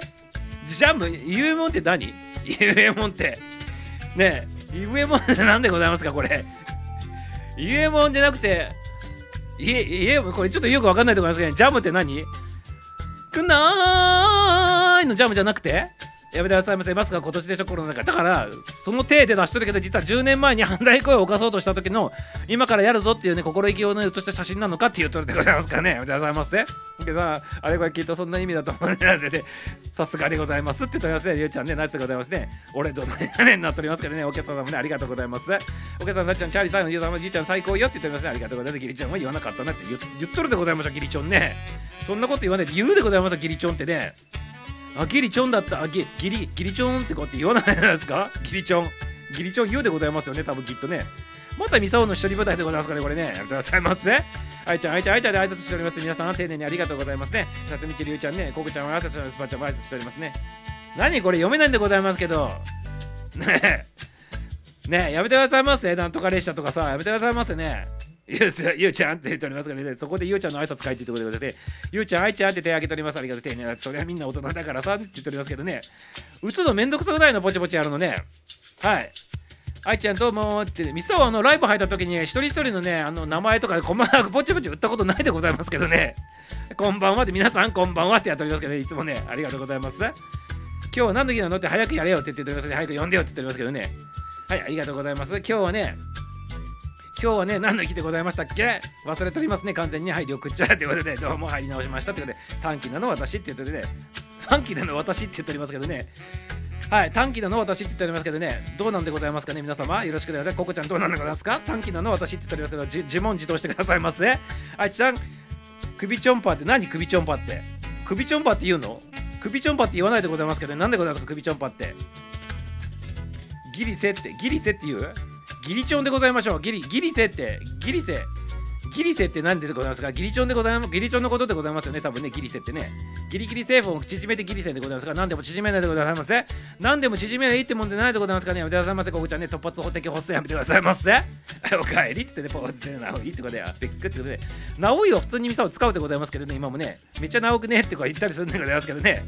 ジャムイウエモンって何イウエモンって。ねえ、イウエモンって何でございますかこれ。イウエモンじゃなくて、いえ、いえ、これちょっとよくわかんないところなんですけど、ジャムって何くなーいのジャムじゃなくてやめてくださいませ。マスが今年でしょ、コロナ禍。だから、その体で出しとるけど、実は10年前に犯罪行為を犯そうとした時の、今からやるぞっていうね、心意気をね、写した写真なのかっていうとるでございますからね。やめてくださいませ。けど、あれこれきっとそんな意味だと思うので、ね、さすがでございますって言っておりますね。ゆうちゃんね、ナイスでございますね。俺どのやねんなっておりますけどね、お客様もね、ありがとうございます。お客さん、なっちゃん、チャーリーさん、ゆうさんも、ゆうちゃん最高よって言っておりますね。ありがとうございます。ギリちゃんは言わなかったなって言言っとるでございました、ギリチョンね。そんなこと言わないで言うでございますギリチョンってね。あ、ギリチョンだった。あ、ギギリ、ギリチョンってこうって言わないですか？*laughs* ギリチョン。ギリチョン言うでございますよね、多分きっとね。またミサオの一人舞台でございますかね、これね。やめてくださいませ。あいちゃん、あいちゃん、あいちゃんで挨拶しております。皆さん、丁寧にありがとうございますね。さとみちりゅうちゃんね、ここちゃんは挨拶しております。ばちゃんも挨拶しておりますね。何これ読めないんでございますけど。*laughs* ねえ。ねえ、やめてくださいませ。なんとか列車とかさ、やめてくださいませね。ゆうちゃんって言っておりますからね、そこでゆうちゃんの挨拶書いてってことでございま、ゆうちゃん、あいちゃんって手挙げております。ありがとう、丁寧な。それはみんな大人だからさって言っておりますけどね、打つのめんどくさくないの、ぼちぼちやるのね。はい。愛ちゃんどうもってミサオあのライブ入った時に一人一人のねあの名前とか細かくぼちぼち打ったことないでございますけどねこんばんはって皆さんこんばんはってやっておりますけど、ね、いつもねありがとうございます今日は何の日なのって早くやれよって言っておりますね早く呼んでよって言っておりますけどねはいありがとうございます今日はね今日はね、何の日でございましたっけ？忘れておりますね、完全に。はい、緑茶ということで、どうも入り直しましたということで、短期なの私って言ってね、短期なの私って言っておりますけどね、はい、短期なの私って言っておりますけどね、どうなんでございますかね、皆様。よろしくお願いします。ココちゃんどうなんでございますか？短期なの私って言っておりますけど、じ自問自答してくださいませ。あいちゃん、首ちょんぱって何首ちょんぱって？首ちょんぱって言うの？首ちょんぱって言わないでございますけど、なんでございますか？首ちょんぱって。ギリセって、ギリセって言う？ギリチョンでございましょう。ギリ、ギリセって、ギリセ。ギリセって何でございますか？ギリチョンでございます。ギリチョンのことでございますよね。多分ね、ギリセってね。ギリギリセーフを縮めてギリセでございますか、何でも縮めないでございますせ。何でも縮めないってもんでないでございますかね？やめてくださいませ。ここちゃんね、突発法的発生やめてくださいませ。おかえりっつってね、ポーズでなおいってことで、あビッグってことで、なおいを普通にミサを使うでございますけどね、今もね、めっちゃなおくねってこう言ったりするんでございますけどね、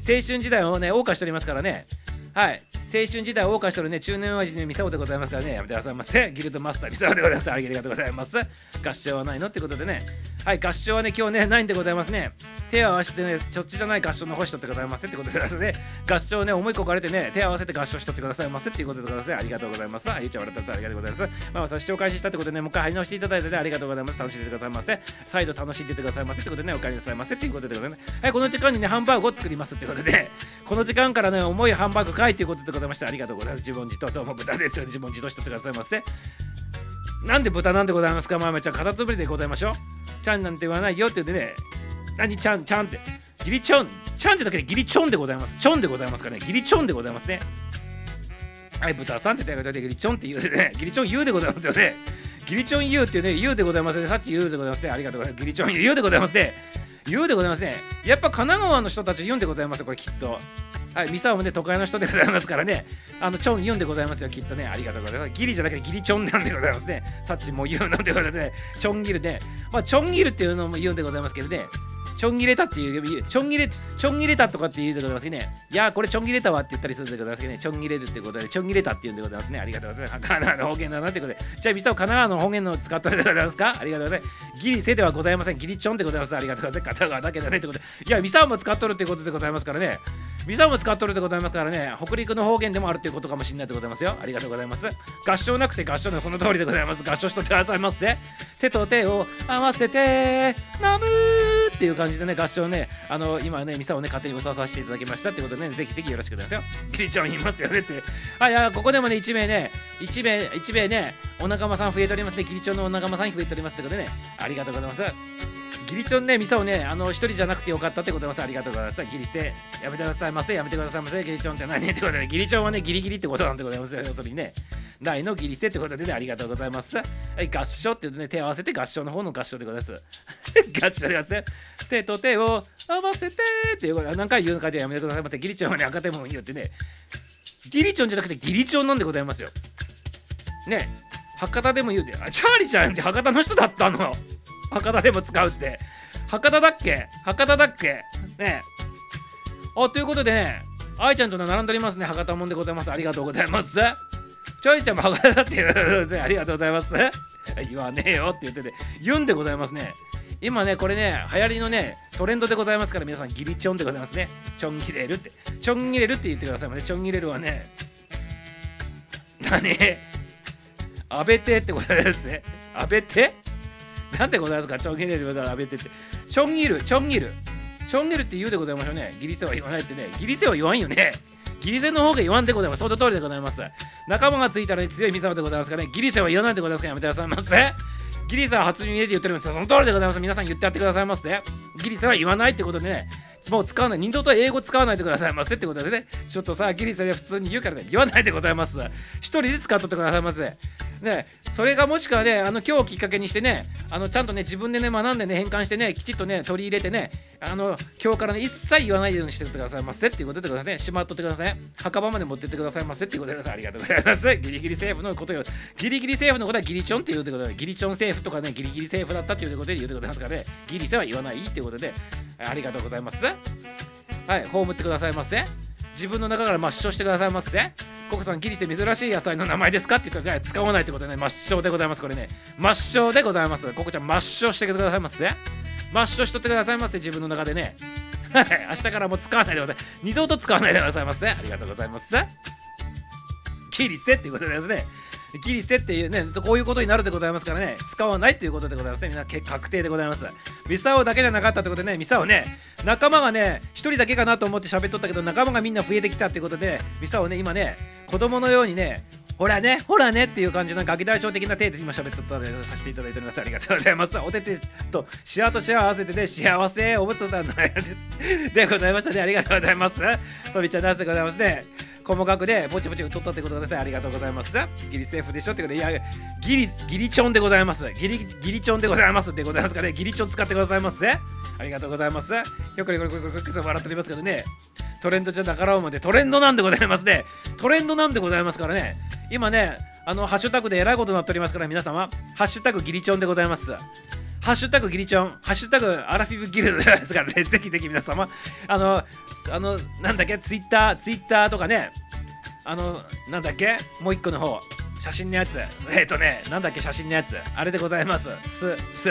青春時代をね、謳歌しておりますからね、はい。青春時代を謳歌してるね、中年親父のミサオでございますからね、やめてくださいませ。ギルドマスターミサオでございます。ありがとうございます。合唱はないのってことでね。はい、合唱はね、今日ね、ないんでございますね。手を合わせてね、そっちじゃない合唱の星とってございますってことでございますね、合唱ね、思いこかれてね、手を合わせて合唱しとってくださいませっていうことでございます。ありがとうございます。あ、ゆちゃん笑ったありがとうございます。まあ、さ視聴開始したってことでね、もう一回貼り直していただいてね、ありがとうございます。楽しんでてくださいませ。再度楽しんでてくださいませってことでね、お帰りなさいませっていうことでございます。はい、この時間にね、ハンバーグを作りますってことで、この時間からね、重いハンバーグかいということでございました。ありがとうございます。自問自答どうも豚です。自問自答してってくださいませ。なんで豚なんでございますかまあまあちゃん、カタツムリでございましょう。ちゃんなんて言わないよって言ってね、何ちゃん、ちゃんって。ギリチョン、ちゃんってだけでギリチョンでございます。チョンでございますかね。ギリチョンでございますね。はい、豚さんって言ってギリチョンって言うでね、ギリチョン言うでございますよね。ギリチョン言うっていうね、言うでございますね。さっき言うでございますね。ありがとうございます。ギリチョン言うでございますね。言うでございますね。やっぱ神奈川の人たち言うんでございます、これきっと。はい、ミサオもね、都会の人でございますからね、あの、チョン言うんでございますよ、きっとね。ありがとうございます。ギリじゃなくてギリチョンなんでございますね。さっちも言うのでございますね。チョンギルね。まあ、チョンギルっていうのも言うんでございますけどね。ちょんぎれたっていう、ちょんぎれ、ちょんぎれたとかって言うでございますね。いやー、これちょんぎれたわって言ったりするんでございますけどね。ちょんぎれるってことで、ちょんぎれたって言うんでございますね。ありがとうございます。神奈川の方言だなってことで。じゃあ、ミサオ神奈川の方言の使ったでございますか？ありがとうございます。ギリセではございません。ギリチョンでございます。ありがとうございます。神奈川だけだねってことで。いや、ミサオも使っとるってことでございますからね。ミサオも使っとるでございますからね。北陸の方言でもあるっていうことかもしれないでございますよ。ありがとうございます。合唱なくて合唱のその通りでございます。合唱しとってくださいませ。手と手を合わせて、ナムーっていう感じでね、合唱ね、あの、今ね、ミサをね、勝手に歌わさせていただきましたってことでね、ぜひぜひよろしくお願いしますよ。ギリちゃん言いますよねって。はい、あ、ここでもね、1名ね、1名、1名ね、お仲間さん増えておりますね。キリチョンのお仲間さん増えておりますってことでね、ありがとうございます。ギリチョンね、ミサをね、あの、一人じゃなくてよかったってことでございます。ありがとうございます。ギリして、やめてくださいませ。やめてくださいませ。ギリチョンって何ってことで、ギリチョンはね、ギリギリってことなんでございますよ。要するにね、ないのギリしてってことでね、ありがとうございます。はい、合唱って言うとね、手を合わせて合唱の方の合唱でございます。*laughs* 合唱でございますね。手と手を合わせてっていうこと何回言うのかでやめてくださいませ。ギリチョンはね、赤手も言うってね、ギリチョンじゃなくてギリチョンなんでございますよ。ね、博多でも言うて、あ、チャーリーちゃんって博多の人だったの。博多でも使うって。博多だっけ？博多だっけ？ねあ、ということでね、愛ちゃんと並んでおりますね。博多もんでございます。ありがとうございます。チャリちゃんも博多だっていう、ありがとうございます。言わねえよって言ってて、言うんでございますね。今ね、これね、流行りのね、トレンドでございますから、皆さん、ギリチョンでございますね。チョンギレルって。チョンギレルって言ってくださいませ。チョンギレルはね、何？安倍手ってことですね。安倍手 *laughs* なんでございますか？チョンギレルは安倍手って。チョンギル、チョンギル。チョンギルって言うでございましょうね。ギリセは言わないってね。ギリセは言わんよね。ギリセの方が言わんでございます。その通りでございます。仲間がついたら、ね、強いミサオでございますからね。ギリセは言わないでございますからやめてくださいませ。ギリセは初耳で言っております。その通りでございます。皆さん言ってやってくださいませ。ギリセは言わないってことでね。もう使わない。二度と英語使わないでくださいませってことでね。ちょっとさ、ギリセで普通に言うからね。言わないでございます。一人で使っとってくださいませ。ね、それがもしくはね、あの今日をきっかけにしてね、あのちゃんとね、自分でね、学んでね、変換してね、きちっとね、取り入れてね、あの今日からね、一切言わないようにしてくださいませっていうことでください。しまっとってください。墓場まで持ってってくださいませっていうことでありがとうございます。ギリギリセーフのことよ。ギリギリセーフのことはギリチョンっていうことで、ギリチョンセーフとかね、ギリギリセーフだったっていうことで言うてございますからね、ギリセは言わないっていうことで、ありがとうございます。はい、葬ってくださいませ。自分の中から抹消してくださいませ。ココさんギリって珍しい野菜の名前ですかって言ったら、ね、使わないってことね抹消でございます。これね抹消でございます。ココちゃん抹消してくださいませ抹消しとってくださいませ自分の中でね。は *laughs* い明日からもう使わないでください。二度と使わないでくださいませありがとうございます。ギリセっていうことですね。ギリセっていうね、こういうことになるでございますからね、使わないということでございますね。みんな確定でございます。ミサオだけじゃなかったってことでね、ミサオね、仲間がね、1人だけかなと思って喋っとったけど、仲間がみんな増えてきたっていうことで、ミサオね、今ね、子供のようにね、ほらね、ほらねっていう感じのガキ大将的な手で今喋っとったのでさせていただいております。ありがとうございます。お手手とシアとシア合わせてね、幸せおむつだんだでございましたね。ありがとうございます。とびちゃんダンスでございますね。細かくでぼちぼち太ったってことですねありがとうございます。ギリセーフでしょってことでいやギリギリチョンでございます。ギリギリチョンでございますってございますかね。ギリチョン使ってくださいますねありがとうございます。よくこれこれこれこれ笑っておりますけどねトレンドじゃなからうまでトレンドなんでございますねトレンドなんでございますからね今ねあのハッシュタグでえらいことになっておりますから皆様ハッシュタグギリチョンでございますハッシュタグギリチョン、ハッシュタグアラフィフギルドですからね、ぜひぜひ皆様、あの、あの、なんだっけ、ツイッター、ツイッターとかね、あの、なんだっけ？もう一個の方。写真のやつ。えっ、ー、とね、なんだっけ？写真のやつ。あれでございます。す、す。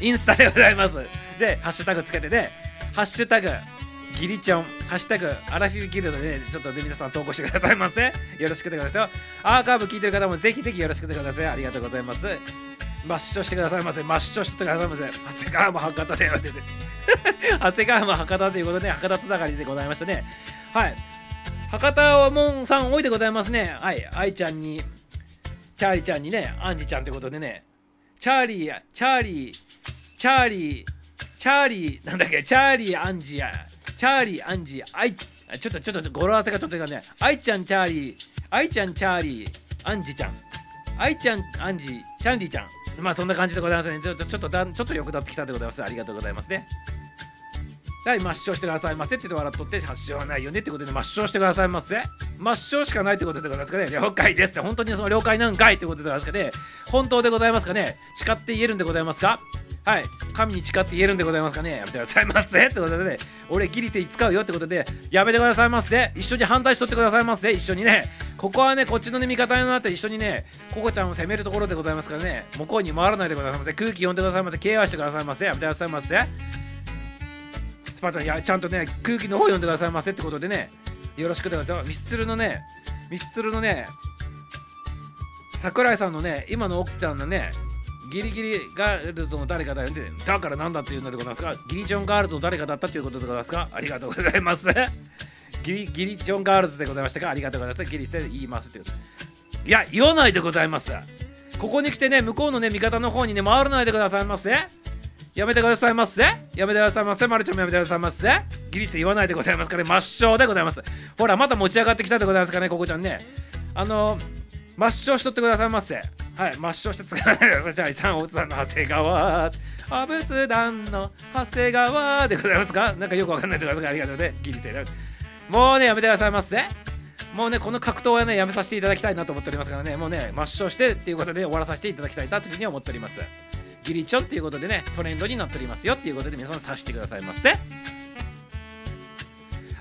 インスタでございます。で、ハッシュタグつけてね、ハッシュタグ、ギリチョン、ハッシュタグ、アラフィフギルドで、ね、ちょっとで皆さん投稿してくださいませ。よろしくでございますよ。アーカイブ聞いてる方もぜひぜひよろしくでございます。ありがとうございます。抹消してくださいませ。抹消してくださいませ。長谷川も博多で言われて。*laughs* 長谷川も博多ということで、博多つながりでございましたね。はい。博多門さん多いでございますね。はい、愛ちゃんに、チャーリーちゃんにね、アンジちゃんってことでね、チャーリー、チャーリー、チャーリー、チャーリー、なんだっけ、チャーリー、アンジや、チャーリー、アンジー、アイ、ちょっと、ちょっと、語呂合わせがちょっとね、愛ちゃん、チャーリー、愛ちゃん、チャーリー、アンジーちゃん、愛ちゃん、アンジー、チャンリーちゃん。まあそんな感じでございますね。ちょっと、ちょっとだ、ちょっとよくなってきたでございます。ありがとうございますね。はい、抹消してくださいませって言って笑っとって発症はないよねってことで抹消してくださいませ抹消しかないってことでございますかね了解ですって本当にその了解なんかいってことでございますかね本当でございますかね誓って言えるんでございますか？はい。神に誓って言えるんでございますかね。やめてくださいませ。ってことでね。俺ギリセイ使うよってことでやめてくださいませ。一緒に反対しとってくださいませ。一緒にね。ここはねこっちのね味方になって一緒にねココちゃんを攻めるところでございますからね。向こうに回らないでくださいませ。空気読んでくださいませ。ケアしてくださいませ。やめてくださいませ。スパちゃんいやちゃんとね空気の方読んでくださいませってことでね。よろしくでございます。ミスツルのねミスツルのね桜井さんのね今の奥ちゃんのねギリギリガールズの誰かだよね。だからなんだっていうのでございますか。ギリジョンガールズの誰かだったということでございますか。ありがとうございます。*laughs* ギリギリジョンガールズでございましたか。ありがとうございます。ギリって言いますっていや言わないでございます。ここに来てね向こうのね味方の方にね回らないでくださいませ、ねやめてくださいませ。やめてくださいませ。まるちゃんもやめてくださいませ。ギリスて言わないでございますから、ね、抹消でございます。ほらまた持ち上がってきたでございますかねここちゃんね。あの抹消しとってくださいませ。はい抹消して使わないでください。じゃあ遺産大津さんの長谷川アブツダンの長谷川でございますか？なんかよくわかんない。でくださいありがとうねギリスてもうねやめてくださいませ。もうねこの格闘はねやめさせていただきたいなと思っておりますからね。もうね抹消してっていうことで終わらさせていただきたいなというふうに思っております。ギリチョっていうことでねトレンドになっておりますよっていうことで皆さん察してくださいませ。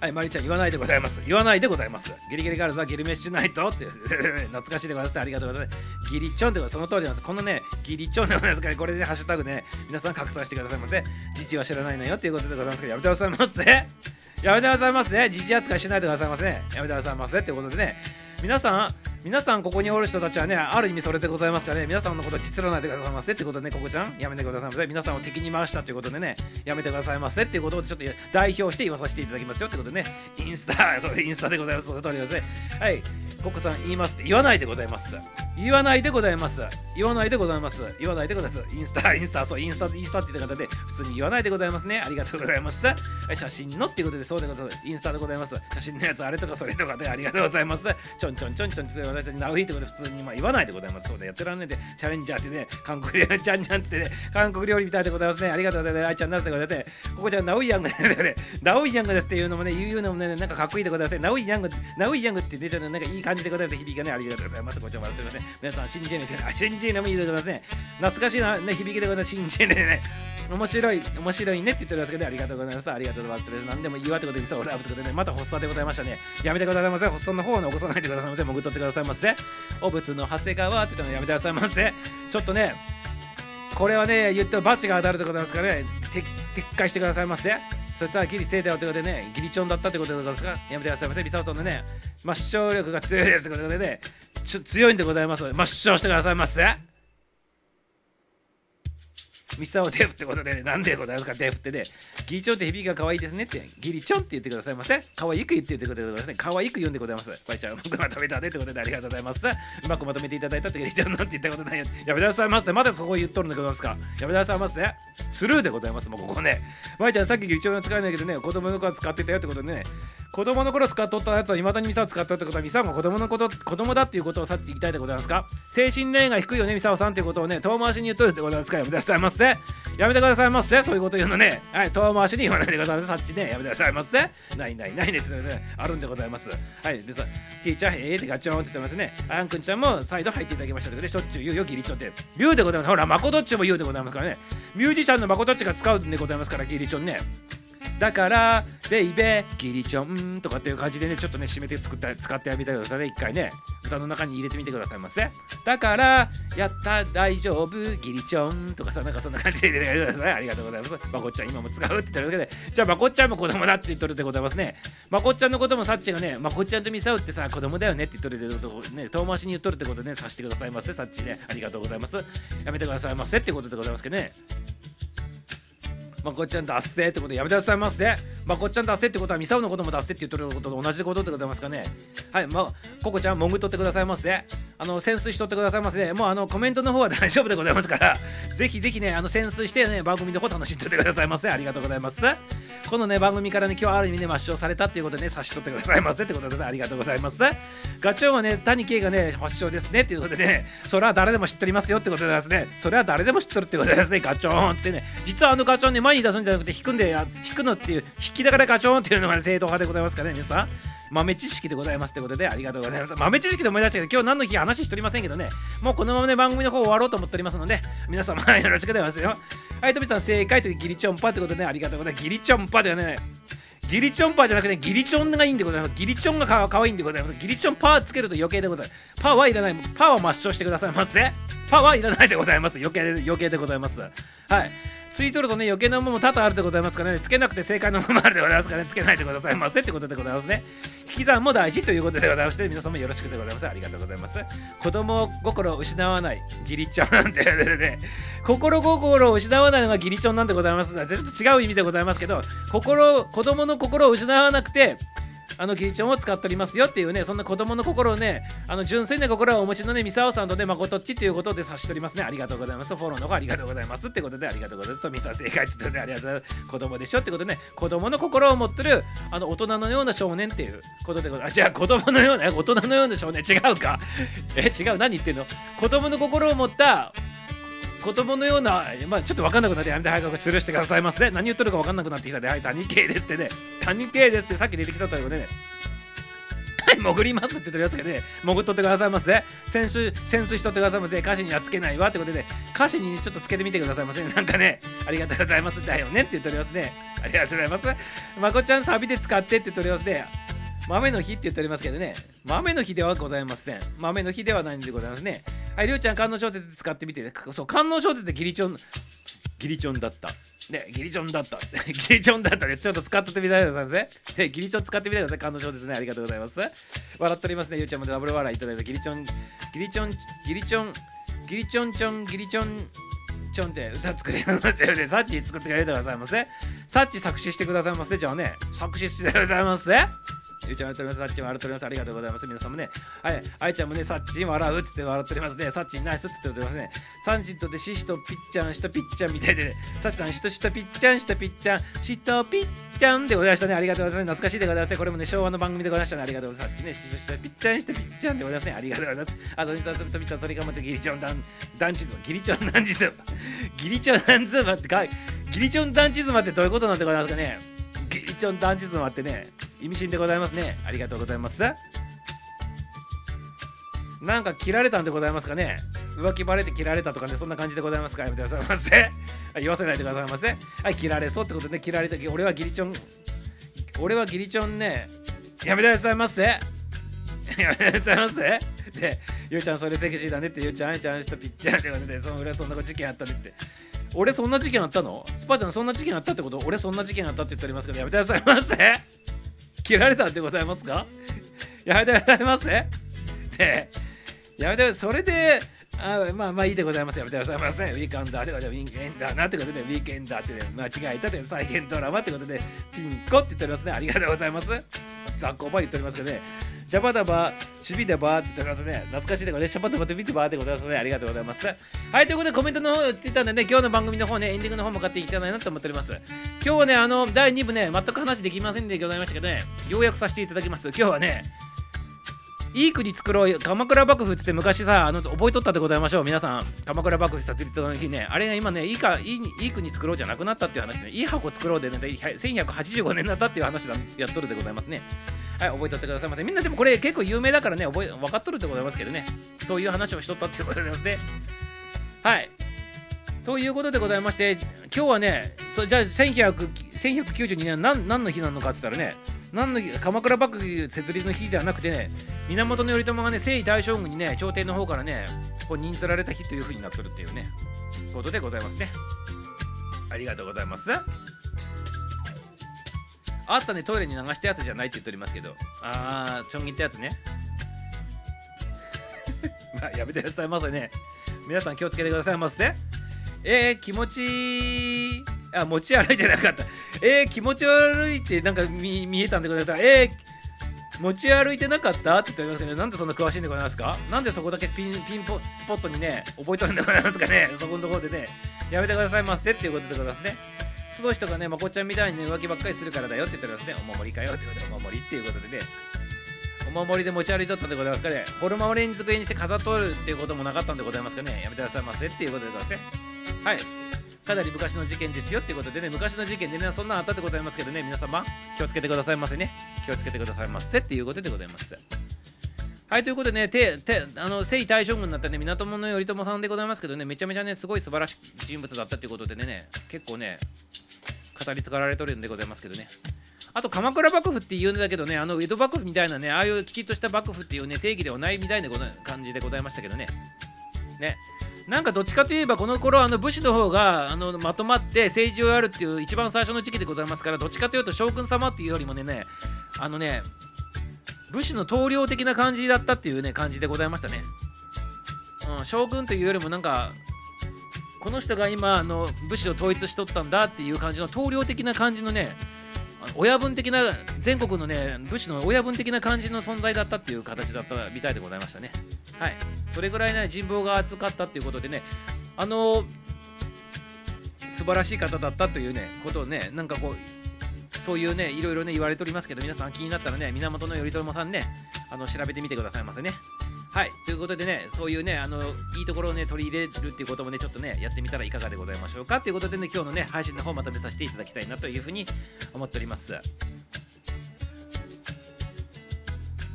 はい、マリちゃん言わないでございます。言わないでございます。ギリギリガールズはギリメッシュナイトって *laughs* 懐かしいでございます。ありがとうございます。ギリチョンってその通りなんです。このね、ギリチョンでございますから、これでハッシュタグね、皆さん拡散してくださいませ。父は知らないのよっていうことでございますけど、やめてくださいませ。やめてくださいませね。父扱いしないでくださいませ。やめてくださいませ。ということでね、皆さん、皆さんここにおる人たちはねある意味それでございますからね。皆さんのこと実らないでくださいませってことでねここちゃん。やめてくださいませ。皆さんを敵に回したということでねやめてくださいませっていうことをちょっと代表して言わさせていただきますよってことでね。インスタそれインスタでございます。その通りですね。はい。ココさん言いますって言わないでございます。言わないでございます。言わないでございます。言わないでございます。インスタ *laughs* インスタそうインスタインスタって言った方で普通に言わないでございますね。ありがとうございます。写真のっていうことでそうでございます。インスタでございます。写真のやつあれとかそれとかでありがとうございます。ちょんちょんちょんちょんちょって私ナウイってことで普通にまあ言わないでございますそうでやってらんねえでチャレンジャーってね韓国料理ちゃんちゃんってね韓国料理みたいでございますねありがとうございますあいちゃんなってございますここじゃナウイヤングねナウイヤングですっていうのもね言うのもねなんかかっこいいでございますナウイヤングナウイヤングって出てるのなんかいい感じでございます響きがねありがとうございますこちらも笑ってください皆さん信じないで信じないもいいでございますね懐かしいな、ね、響きでございます。信じないね。面白い面白いねって言っておりますけど、ありがとうございます。ありがとうございます。何でもいいわってことで実はラブってことでね。また発作でございましたね。やめてくださいませ発作の方を起こさないでくださいませ潜っとってくださいませお仏の長谷川って言ったのやめてくださいませちょっとねこれはね言っても罰が当たるってことなんですからね撤回してくださいませ。そいつはギリせいだよってことでねギリチョンだったってことでございますがやめてくださいませミサオソンのね抹消力が強いですってことでねちょ強いんでございますので抹消してくださいませ。ミサオデフってことでね、なんでございますか、デフってね、ギリチョンって響きが可愛いですねって、ギリチョンって言ってくださいませ。可愛く言ってってことでございますね。可愛く言うんでございます。バイちゃん、僕まとめたねってことでありがとうございます。うまくまとめていただいたってギリチョンなんて言ったことないよ。やめてくださいませ。まだそこ言っとるんでございますか。やめてくださいませ。スルーでございます、もうここね。バイちゃん、さっきギリチョンは使えないけどね、子供の頃使ってたよってことでね、子供の頃使っとったやつはいまだにミサオ使っとってことはミサオ子供のこと子供だっていうことをさっき言いたいでございますか？精神年齢が低いよねミサオさんっていうことをね遠回しに言っとるってことですか？やめてくださいませ。やめてくださいませ。そういうこと言うのね。はい遠回しに言わないでくださいさっちねやめてくださいませ。ないないないです。ねあるんでございます。はいでさティーチャーへーってガチョンって言ってますね。あんくんちゃんも再度入っていただきましたけどねしょっちゅう言うよギリチョって。言うでございます。ほらまこどっちも言うでございますからね。ミュージシャンのまこどっちが使うんでございますからギリチョンね。だからベイベーギリチョンとかっていう感じでねちょっとね締めて作った使ってみてくださいね。一回ね歌の中に入れてみてくださいませ。だからやった大丈夫ギリチョンとかさなんかそんな感じで入れてくださいありがとうございます。まこっちゃん今も使うって言ってるわけで。じゃあまこっちゃんも子供だって言っとるでございますね。まこっちゃんのこともさっちがねまこっちゃんとミサウってさ子供だよねって言っとるでね。遠回しに言っとるってことでねさせてくださいませさっちね。ありがとうございます。やめてくださいませってことでございますけどね。まこっちゃん出せってことでやめてくださいませ。まこっちゃん出せってことはミサオのことも出せって言ってることと同じことでございますかね。はい、まあ、ココちゃん、潜っとってくださいませ。あの、潜水しとってくださいませ。もうあの、コメントの方は大丈夫でございますから、ぜひぜひね、あの、潜水してね、番組の方楽しんでってくださいませ。ありがとうございます。このね、番組からね、今日ある意味ね、抹消されたっていうことでね、差し取ってくださいませってことで、ね、ありがとうございます。ガチョウはね、谷圭がね、発祥ですねっていうことでね、それは誰でも知っておりますよってことでですね、それは誰でも知っとるってことですね、ガチョーンってね、実はあのガチョウね、前に出すんじゃなくて、引くんで、引くのっていう、引きながらガチョーンっていうのが、ね、正統派でございますからね、皆さん。豆知識でございますってことでありがとうございます。豆知識で思い出したけど、今日何の日話しておりませんけどね、もうこのままね、番組の方終わろうと思っておりますので、*laughs* 皆様よろしくお願いしますよ。はい、とみさん正解というギリチョンパってことでね、ありがとうございます。ギリチョンパではね、ギリチョンパーじゃなくてギリチョンがいいんでございます。ギリチョンがかわいいんでございます。ギリチョンパーつけると余計でございます。パーはいらない。パーを抹消してくださいませ。パーはいらないでございます。余計で余計でございます。はい。ついとるとね、余計なものも多々あるでございますからね、つけなくて正解のものもあるでございますからね、つけないでくださいませってことでございますね。引き算も大事ということでございまして、皆様よろしくでございます。ありがとうございます。子供心を失わない、ギリチョンなんてね、*laughs* 心心を失わないのがギリチョンなんでございます。ちょっと違う意味でございますけど、心、子供の心を失わなくて、あのギリチョンを使っておりますよっていうね、そんな子供の心をね、あの純粋な心をお持ちのね、ミサオさんとね、まことっちっていうことで察しておりますね。ありがとうございます。フォローの方ありがとうございますってことで、ありがとうございます。とミサ正解ってことで、ありがとうございます。子供でしょってことでね、子供の心を持ってる、あの大人のような少年っていうことでございます。じゃあ子供のような、大人のような少年違うかえ、違う、何言ってんの？子供の心を持った子供のような、まあ、ちょっと分かんなくなってやめて早くスルーしてくださいませね。何言ってるか分かんなくなってきたで、はい、谷系ですってね、谷系ですってさっき出てきたということでね、はい潜りますって言ってるやつがね潜っとってくださいませ潜水潜水しとってくださいませ歌詞にはつけないわってことで歌詞にちょっとつけてみてくださいませなんかねありがとうございますだよねって言っておりますね。ありがとうございます。まこちゃんサビで使ってって言っておりますね。豆の日って言っておりますけどね豆の日ではございません豆の日ではないんでございますねはいりょうちゃん観音小説使ってみてそう観音小説でギリチョンギリチョンだったね、ギリチョンだった。ギリチョンだったね。ちょっと使ってみたいでございね。ね、ギリチョン使ってみてください。感動症ですね。ありがとうございます。笑っておりますね。ゆうちゃんもダブル笑いいただいた。ギリチョン、ギリチョン、ギリチョン、ギリチョンチョン、ギリチョン、チョンって歌作れるのってね、サッチ作ってくれてくださいませ。サッチ作詞してくださいませ。じゃあね、作詞してくださいませ。ゆうちゃんありがとうございます。さっちもありがとうございます。ありがとうございます。皆さんもね。はい。あいちゃんもね、さっち笑うっつって笑っておりますね。さっちナイスっつっておりますね。サンジットでシシとピッチャン、シとピッチャンみたいで、ね、さっちさん、シとシとピッチャン、シとピッチャン、シとピッチャンでございましたね。ありがとうございます。懐かしいでございますね。これもね、昭和の番組でございましたね。ありがとうございます。さっちね、シとシとピッチャン、シとピッチャンでございますね。ありがとうございます。あと、ととみたとりかまとギリチョン団、団地図、ギリチョン団地図、ギリチョン団地図ってか、ギリチョン団地図ってどういうことなんでございますかね。チョン団地図ってね、意味深でございますね。ありがとうございます。なんか切られたんでございますかね。浮気バレて切られたとかねそんな感じでございますか。やめてくださいませ。*laughs* 言わせないでくださいませ。はい切られそうってことで、ね、切られた俺はギリチョン俺はギリチョンねやめてくださいませ。やめてくださいませ。*laughs* でゆうちゃんそれセクシーだねってゆうちゃんあいちゃんしたピッチャーってことでその俺はそんな事件あったねって。俺そんな事件あったの？スパちゃんそんな事件あったってこと？俺そんな事件あったって言っておりますけどやめてくださいませ。切られたんでございますか？やめてくださいませ。でやめてそれであまあまあいいでございます。やめてくださいませ、ウィーカンダーってことでウィーケンダーなってことでウィーケンダーって間違えたという再現ドラマってことでピンコって言っておりますね。ありがとうございます。雑魚ば言っておりますけどね。シャバダバ、シビダバって言っておりますね。懐かしいでね。シャバダバとビテバーってございますね。ありがとうございます。はい、ということでコメントの方来てたんでね、今日の番組の方ね、エンディングの方も買っていきたいなと思っております。今日はね、あの、第2部ね、全く話できませんでございましたけどね、ようやくさせていただきます。今日はね、いい国作ろうよ鎌倉幕府っつって昔さあの覚えとったでございましょう皆さん鎌倉幕府設立の日ねあれが今ねいいかいいいい国作ろうじゃなくなったっていう話ねいい箱作ろうでね1185年だったっていう話だやっとるでございますねはい覚えとってくださいませ。みんなでもこれ結構有名だからね覚え分かっとるでございますけどね。そういう話をしとったっていうことでございますね。はい。ということでございまして今日はねそじゃあ1192年何何の日なのかって言ったらね何の鎌倉幕府設立の日ではなくてね源頼朝がね征夷大将軍にね朝廷の方からねこう任ずられた日というふうになっとるっていうねことでございますね。ありがとうございます。あったねトイレに流したやつじゃないって言っておりますけど。あーちょん切ったやつね。*laughs* まあやめてくださいませね。皆さん気をつけてくださいませね。えー、気持ちあ持ち歩いてなかった。えー、気持ち悪いってなんか見見えたんでございますえー、持ち歩いてなかったって言っておりますけど、なんでそんな詳しいんでございますか？なんでそこだけピンピンポスポットにね、覚えとるんでございますかね？そこのところでね、やめてくださいませっていうことでございますね。その人がね、まこちゃんみたいにね、浮気ばっかりするからだよって言っておりますね。お守りかよってことで、お守りっていうことでね。お守りで持ち歩いとったんでございますかね。ホルマオレンジ机にして飾っとるっていうこともなかったんでございますかね。やめてくださいませっていうことでございますね。はい。かなり昔の事件ですよっていうことでね、昔の事件でね、そんなんあったでございますけどね、皆様、気をつけてくださいませね。気をつけてくださいませっていうことでございます。はい、ということでね、ててあの征夷大将軍になったね、源頼朝さんでございますけどね、めちゃめちゃね、すごい素晴らしい人物だったっていうことでね、結構ね、語り継がれてるんでございますけどね。あと鎌倉幕府って言うんだけどね、あの江戸幕府みたいなね、ああいうきちっとした幕府っていうね、定義ではないみたいな感じでございましたけどね。ね。なんかどっちかといえばこの頃あの武士の方があのまとまって政治をやるっていう一番最初の時期でございますからどっちかというと将軍様っていうよりもねねあのね武士の棟梁的な感じだったっていうね感じでございましたね、うん、将軍というよりもなんかこの人が今あの武士を統一しとったんだっていう感じの棟梁的な感じのね親分的な全国のね武士の親分的な感じの存在だったっていう形だったみたいでございましたね。はい。それぐらいね人望が厚かったっていうことでねあの素晴らしい方だったというねことをねなんかこうそういうねいろいろね言われておりますけど皆さん気になったらね源頼朝さんねあの調べてみてくださいませねはい、ということでね、そういうね、あの、いいところをね、取り入れるっていうこともね、ちょっとね、やってみたらいかがでございましょうかということでね、今日のね、配信の方まとめさせていただきたいなというふうに思っております。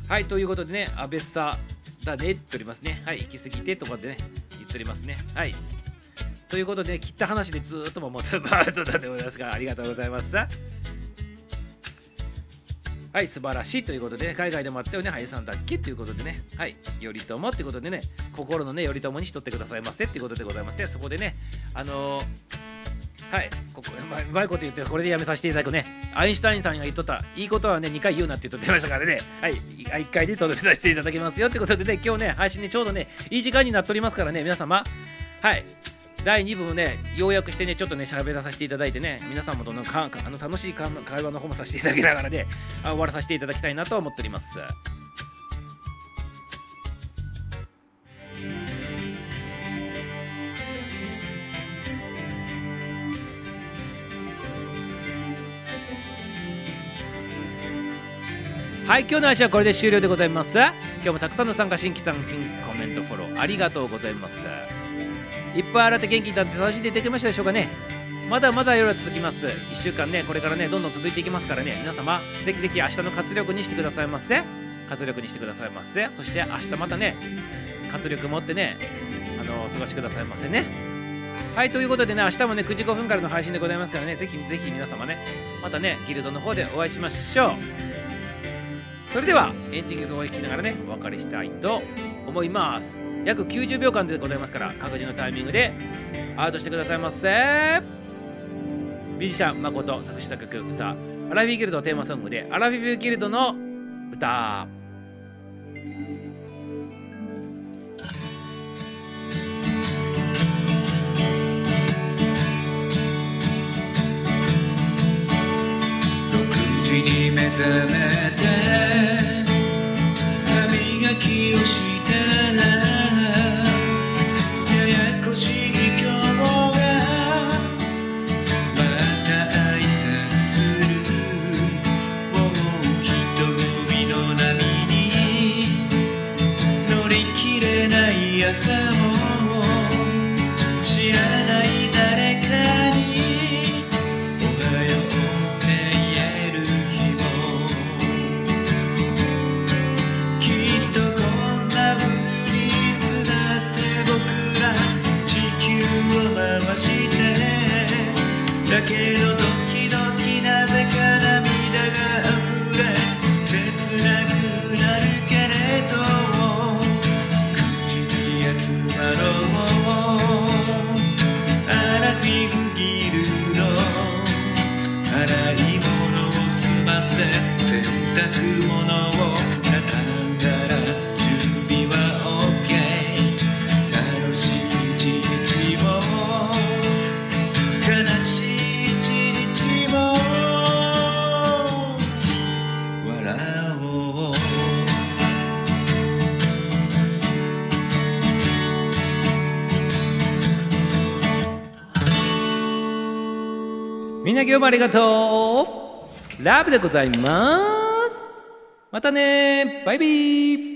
はい、ということでね、アベッサだねっておりますね。はい、行き過ぎてとかでね、言っておりますね。はい。ということで、切った話でずっともも *laughs* とバートだでございますが、ありがとうございます。はい、素晴らしい。ということで、ね海外でもあったよね、はいさんだっけということでね、はい、頼朝ってことでね、心のね、頼朝にしとってくださいませ。ってことでございまして、そこでね、あのー、はい、ここうまいこと言って、これでやめさせていただくね。アインシュタインさんが言っとった、いいことはね、2回言うなって言っとってましたからね、はい、1回で届けさせていただきますよ。ってことでね、今日ね、配信ね、ちょうどね、いい時間になっておりますからね、皆様、はい、第2部もね、要約してね、ちょっとね、喋らさせていただいてね、皆さんもどんどんかあの楽しい会話の方もさせていただきながらね、終わらさせていただきたいなと思っております。はい、今日の話はこれで終了でございます。今日もたくさんの参加、新規さん、新コメント、フォローありがとうございます。いっぱい洗って元気になって楽しんでいただけましたでしょうかね。まだまだ夜は続きます。1週間ねこれからねどんどん続いていきますからね。皆様ぜひぜひ明日の活力にしてくださいませ。活力にしてくださいませ。そして明日またね活力持ってねあのお過ごしくださいませね。はいということでね明日もね9時5分からの配信でございますからね。ぜひぜひ皆様ねまたねギルドの方でお会いしましょう。それではエンディングを聴きながらねお別れしたいと思います。約90秒間でございますから各自のタイミングでアートしてくださいませ。ミュージシャン誠作詞作曲歌アラフィーギルドテーマソングでアラフィフギルドの歌。6時に目覚めてな今日もありがとう。ラブでございます。またね。バイビー。